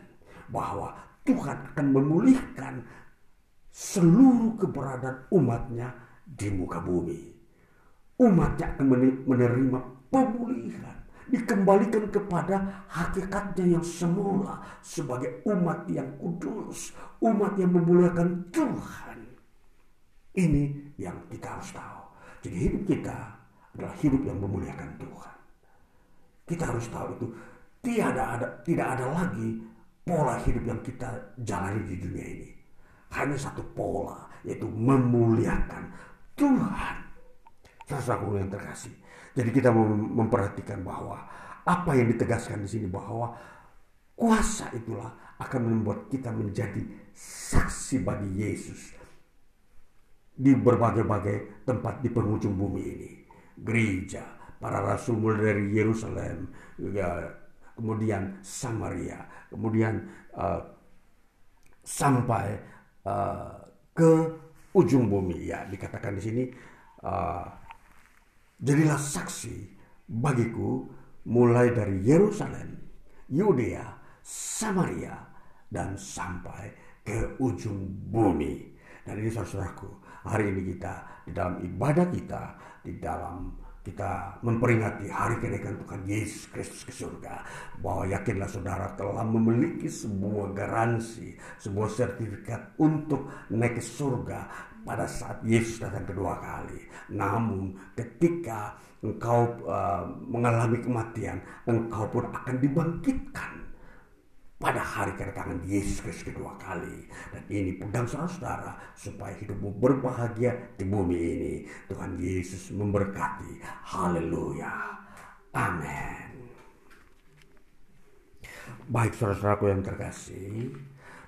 bahwa Tuhan akan memulihkan seluruh keberadaan umatnya di muka bumi. umatnya akan menerima pemulihan dikembalikan kepada hakikatnya yang semula sebagai umat yang kudus, umat yang memuliakan Tuhan. Ini yang kita harus tahu. Jadi hidup kita adalah hidup yang memuliakan Tuhan. Kita harus tahu itu tidak ada tidak ada lagi pola hidup yang kita jalani di dunia ini. Hanya satu pola yaitu memuliakan Tuhan. Saudara yang terkasih. Jadi kita memperhatikan bahwa apa yang ditegaskan di sini bahwa kuasa itulah akan membuat kita menjadi saksi bagi Yesus di berbagai-bagai tempat di penghujung bumi ini. Gereja, para rasul mulai dari Yerusalem, ya, kemudian Samaria, kemudian uh, sampai uh, ke ujung bumi ya dikatakan di sini uh, Jadilah saksi bagiku mulai dari Yerusalem, Yudea, Samaria, dan sampai ke ujung bumi. Dan ini saudaraku, hari ini kita di dalam ibadah kita, di dalam kita memperingati hari kenaikan Tuhan Yesus Kristus ke surga. Bahwa yakinlah saudara telah memiliki sebuah garansi, sebuah sertifikat untuk naik ke surga pada saat Yesus datang kedua kali. Namun ketika engkau uh, mengalami kematian, engkau pun akan dibangkitkan pada hari kedatangan Yesus Kristus kedua kali. Dan ini pegang saudara supaya hidupmu berbahagia di bumi ini. Tuhan Yesus memberkati. Haleluya. Amin. Baik saudara-saudaraku yang terkasih,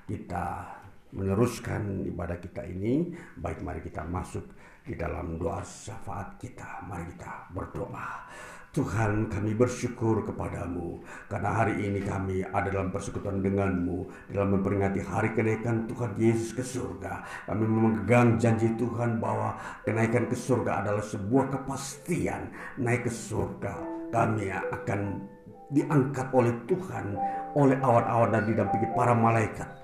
kita meneruskan ibadah kita ini, baik mari kita masuk di dalam doa syafaat kita. Mari kita berdoa. Tuhan kami bersyukur kepadamu karena hari ini kami ada dalam persekutuan denganmu dalam memperingati hari kenaikan Tuhan Yesus ke surga. Kami memegang janji Tuhan bahwa kenaikan ke surga adalah sebuah kepastian naik ke surga. Kami akan diangkat oleh Tuhan oleh awan-awan dan didampingi para malaikat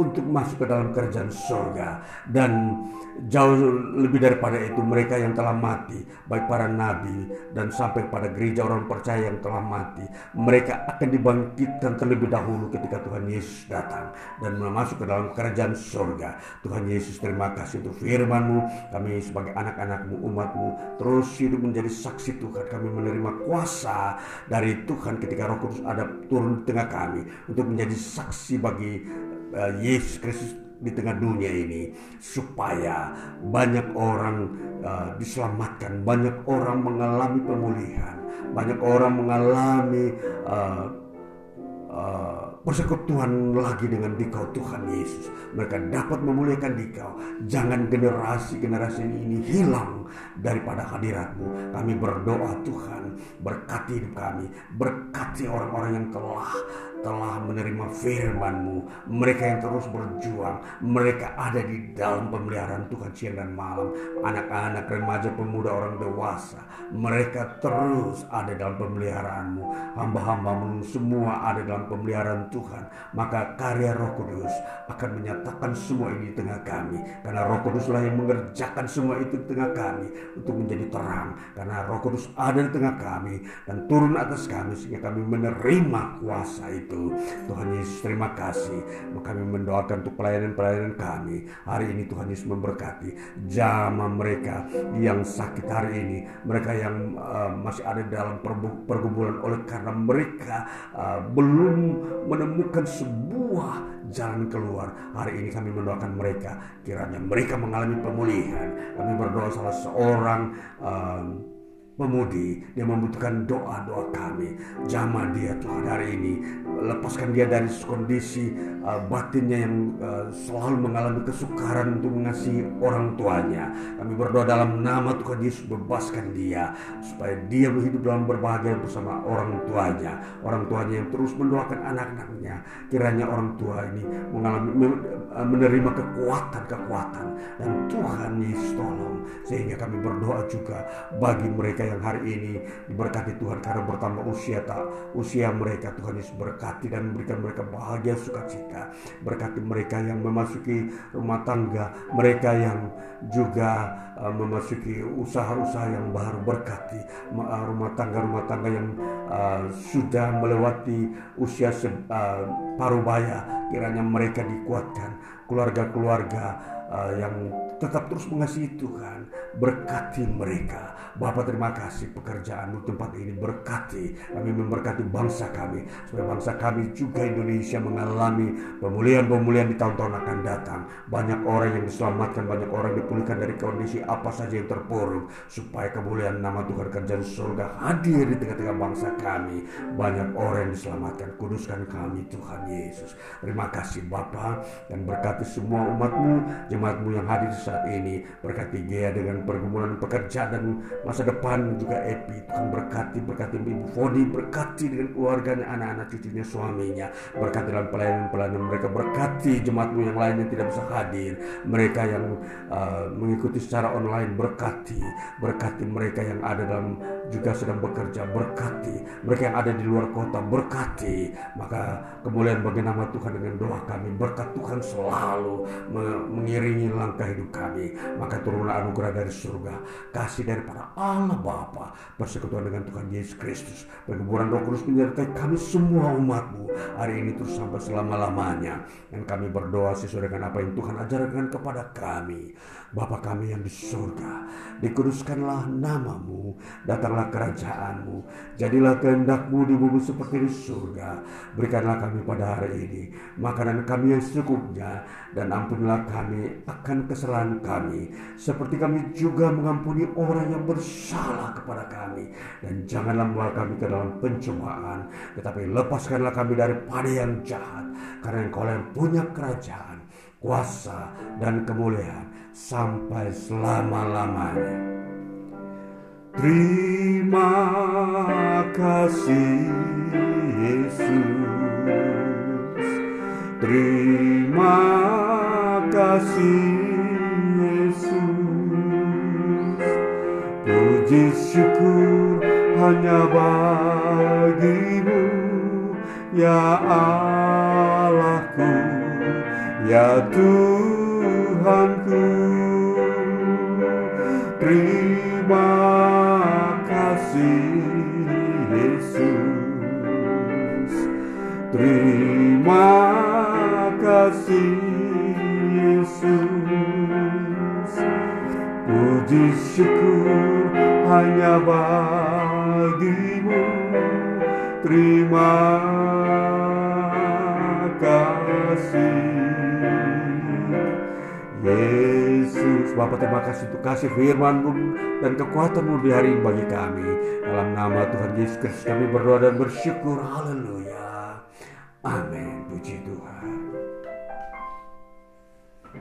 untuk masuk ke dalam kerajaan surga dan jauh lebih daripada itu mereka yang telah mati baik para nabi dan sampai pada gereja orang percaya yang telah mati mereka akan dibangkitkan terlebih dahulu ketika Tuhan Yesus datang dan masuk ke dalam kerajaan surga Tuhan Yesus terima kasih untuk firman-Mu. Kami sebagai anak-anak-Mu umat-Mu terus hidup menjadi saksi Tuhan. Kami menerima kuasa dari Tuhan ketika Roh Kudus ada turun di tengah kami untuk menjadi saksi bagi uh, Yesus Kristus di tengah dunia ini supaya banyak orang uh, diselamatkan, banyak orang mengalami pemulihan, banyak orang mengalami uh, uh, persekutuan lagi dengan dikau Tuhan Yesus. Mereka dapat memuliakan dikau. Jangan generasi-generasi ini hilang daripada hadiratmu. Kami berdoa Tuhan berkati hidup kami. Berkati orang-orang yang telah telah menerima firman-Mu. Mereka yang terus berjuang, mereka ada di dalam pemeliharaan Tuhan siang dan malam. Anak-anak, remaja, pemuda, orang dewasa, mereka terus ada dalam pemeliharaan-Mu. Hamba-hambamu semua ada dalam pemeliharaan Tuhan, maka karya Roh Kudus akan menyatakan semua ini di tengah kami. Karena Roh Kuduslah yang mengerjakan semua itu di tengah kami untuk menjadi terang. Karena Roh Kudus ada di tengah kami dan turun atas kami sehingga kami menerima kuasa itu. Tuhan Yesus terima kasih. Kami mendoakan untuk pelayanan-pelayanan kami. Hari ini Tuhan Yesus memberkati jama mereka yang sakit hari ini. Mereka yang uh, masih ada dalam pergumulan oleh karena mereka uh, belum menemukan sebuah jalan keluar. Hari ini kami mendoakan mereka, kiranya mereka mengalami pemulihan. Kami berdoa salah seorang uh, pemudi yang membutuhkan doa-doa kami. Jamah dia Tuhan hari ini. Lepaskan dia dari kondisi uh, batinnya yang uh, selalu mengalami kesukaran untuk mengasihi orang tuanya. Kami berdoa dalam nama Tuhan Yesus bebaskan dia supaya dia hidup dalam berbahagia bersama orang tuanya. Orang tuanya yang terus mendoakan anak-anaknya. Kiranya orang tua ini mengalami uh, menerima kekuatan-kekuatan dan Tuhan Yesus tolong sehingga kami berdoa juga bagi mereka yang hari ini diberkati Tuhan karena bertambah usia tak? Usia mereka Tuhan Yesus berkati dan memberikan mereka bahagia sukacita. Berkati mereka yang memasuki rumah tangga, mereka yang juga uh, memasuki usaha-usaha yang baru berkati. Uh, rumah tangga-rumah tangga yang uh, sudah melewati usia uh, paruh baya kiranya mereka dikuatkan. Keluarga-keluarga uh, yang tetap terus mengasihi Tuhan berkati mereka. Bapak terima kasih pekerjaanmu tempat ini. Berkati. Kami memberkati bangsa kami. Supaya bangsa kami juga Indonesia mengalami pemulihan-pemulihan di tahun-tahun akan datang. Banyak orang yang diselamatkan banyak orang dipulihkan dari kondisi apa saja yang terpuruk. Supaya kemuliaan nama Tuhan kerja di surga hadir di tengah-tengah bangsa kami. Banyak orang yang diselamatkan. Kuduskan kami Tuhan Yesus. Terima kasih Bapak dan berkati semua umatmu jemaatmu yang hadir saat ini. Berkati Gea dengan pergumulan pekerjaan dan masa depan juga Epi. Tuhan berkati berkati Ibu Fodi berkati dengan keluarganya anak-anak cucunya suaminya. Berkati dalam pelayanan-pelayanan mereka berkati jemaatmu yang lain yang tidak bisa hadir. Mereka yang uh, mengikuti secara online berkati. Berkati mereka yang ada dalam juga sedang bekerja berkati. Mereka yang ada di luar kota berkati. Maka kemuliaan bagi nama Tuhan dengan doa kami berkat Tuhan selalu mengiringi langkah hidup kami. Maka turunlah anugerah dari surga kasih daripada Allah Bapa persekutuan dengan Tuhan Yesus Kristus. Perkebunan roh kudus menyertai kami semua umatmu. Hari ini terus sampai selama-lamanya. Dan kami berdoa sesuai dengan apa yang Tuhan ajarkan kepada kami. Bapa kami yang di surga dikuduskanlah namamu. Datanglah kerajaanmu. Jadilah kehendakmu di bumi seperti di surga. Berikanlah kami pada hari ini makanan kami yang secukupnya dan ampunilah kami akan kesalahan kami seperti kami juga mengampuni orang yang bersalah kepada kami. Dan janganlah membawa kami ke dalam pencobaan tetapi lepaskanlah kami daripada yang jahat karena engkau yang punya kerajaan kuasa dan kemuliaan sampai selama-lamanya. Terima kasih Yesus. Terima kasih Yesus. Puji syukur hanya bagimu ya Allahku ya Tuhanku terima terima kasih Yesus. Puji syukur hanya bagimu. Terima kasih. Yesus Bapak terima kasih untuk kasih firman dan kekuatanmu di hari ini bagi kami. Dalam nama Tuhan Yesus Kristus kami berdoa dan bersyukur. Haleluya 阿门，不嫉妒啊。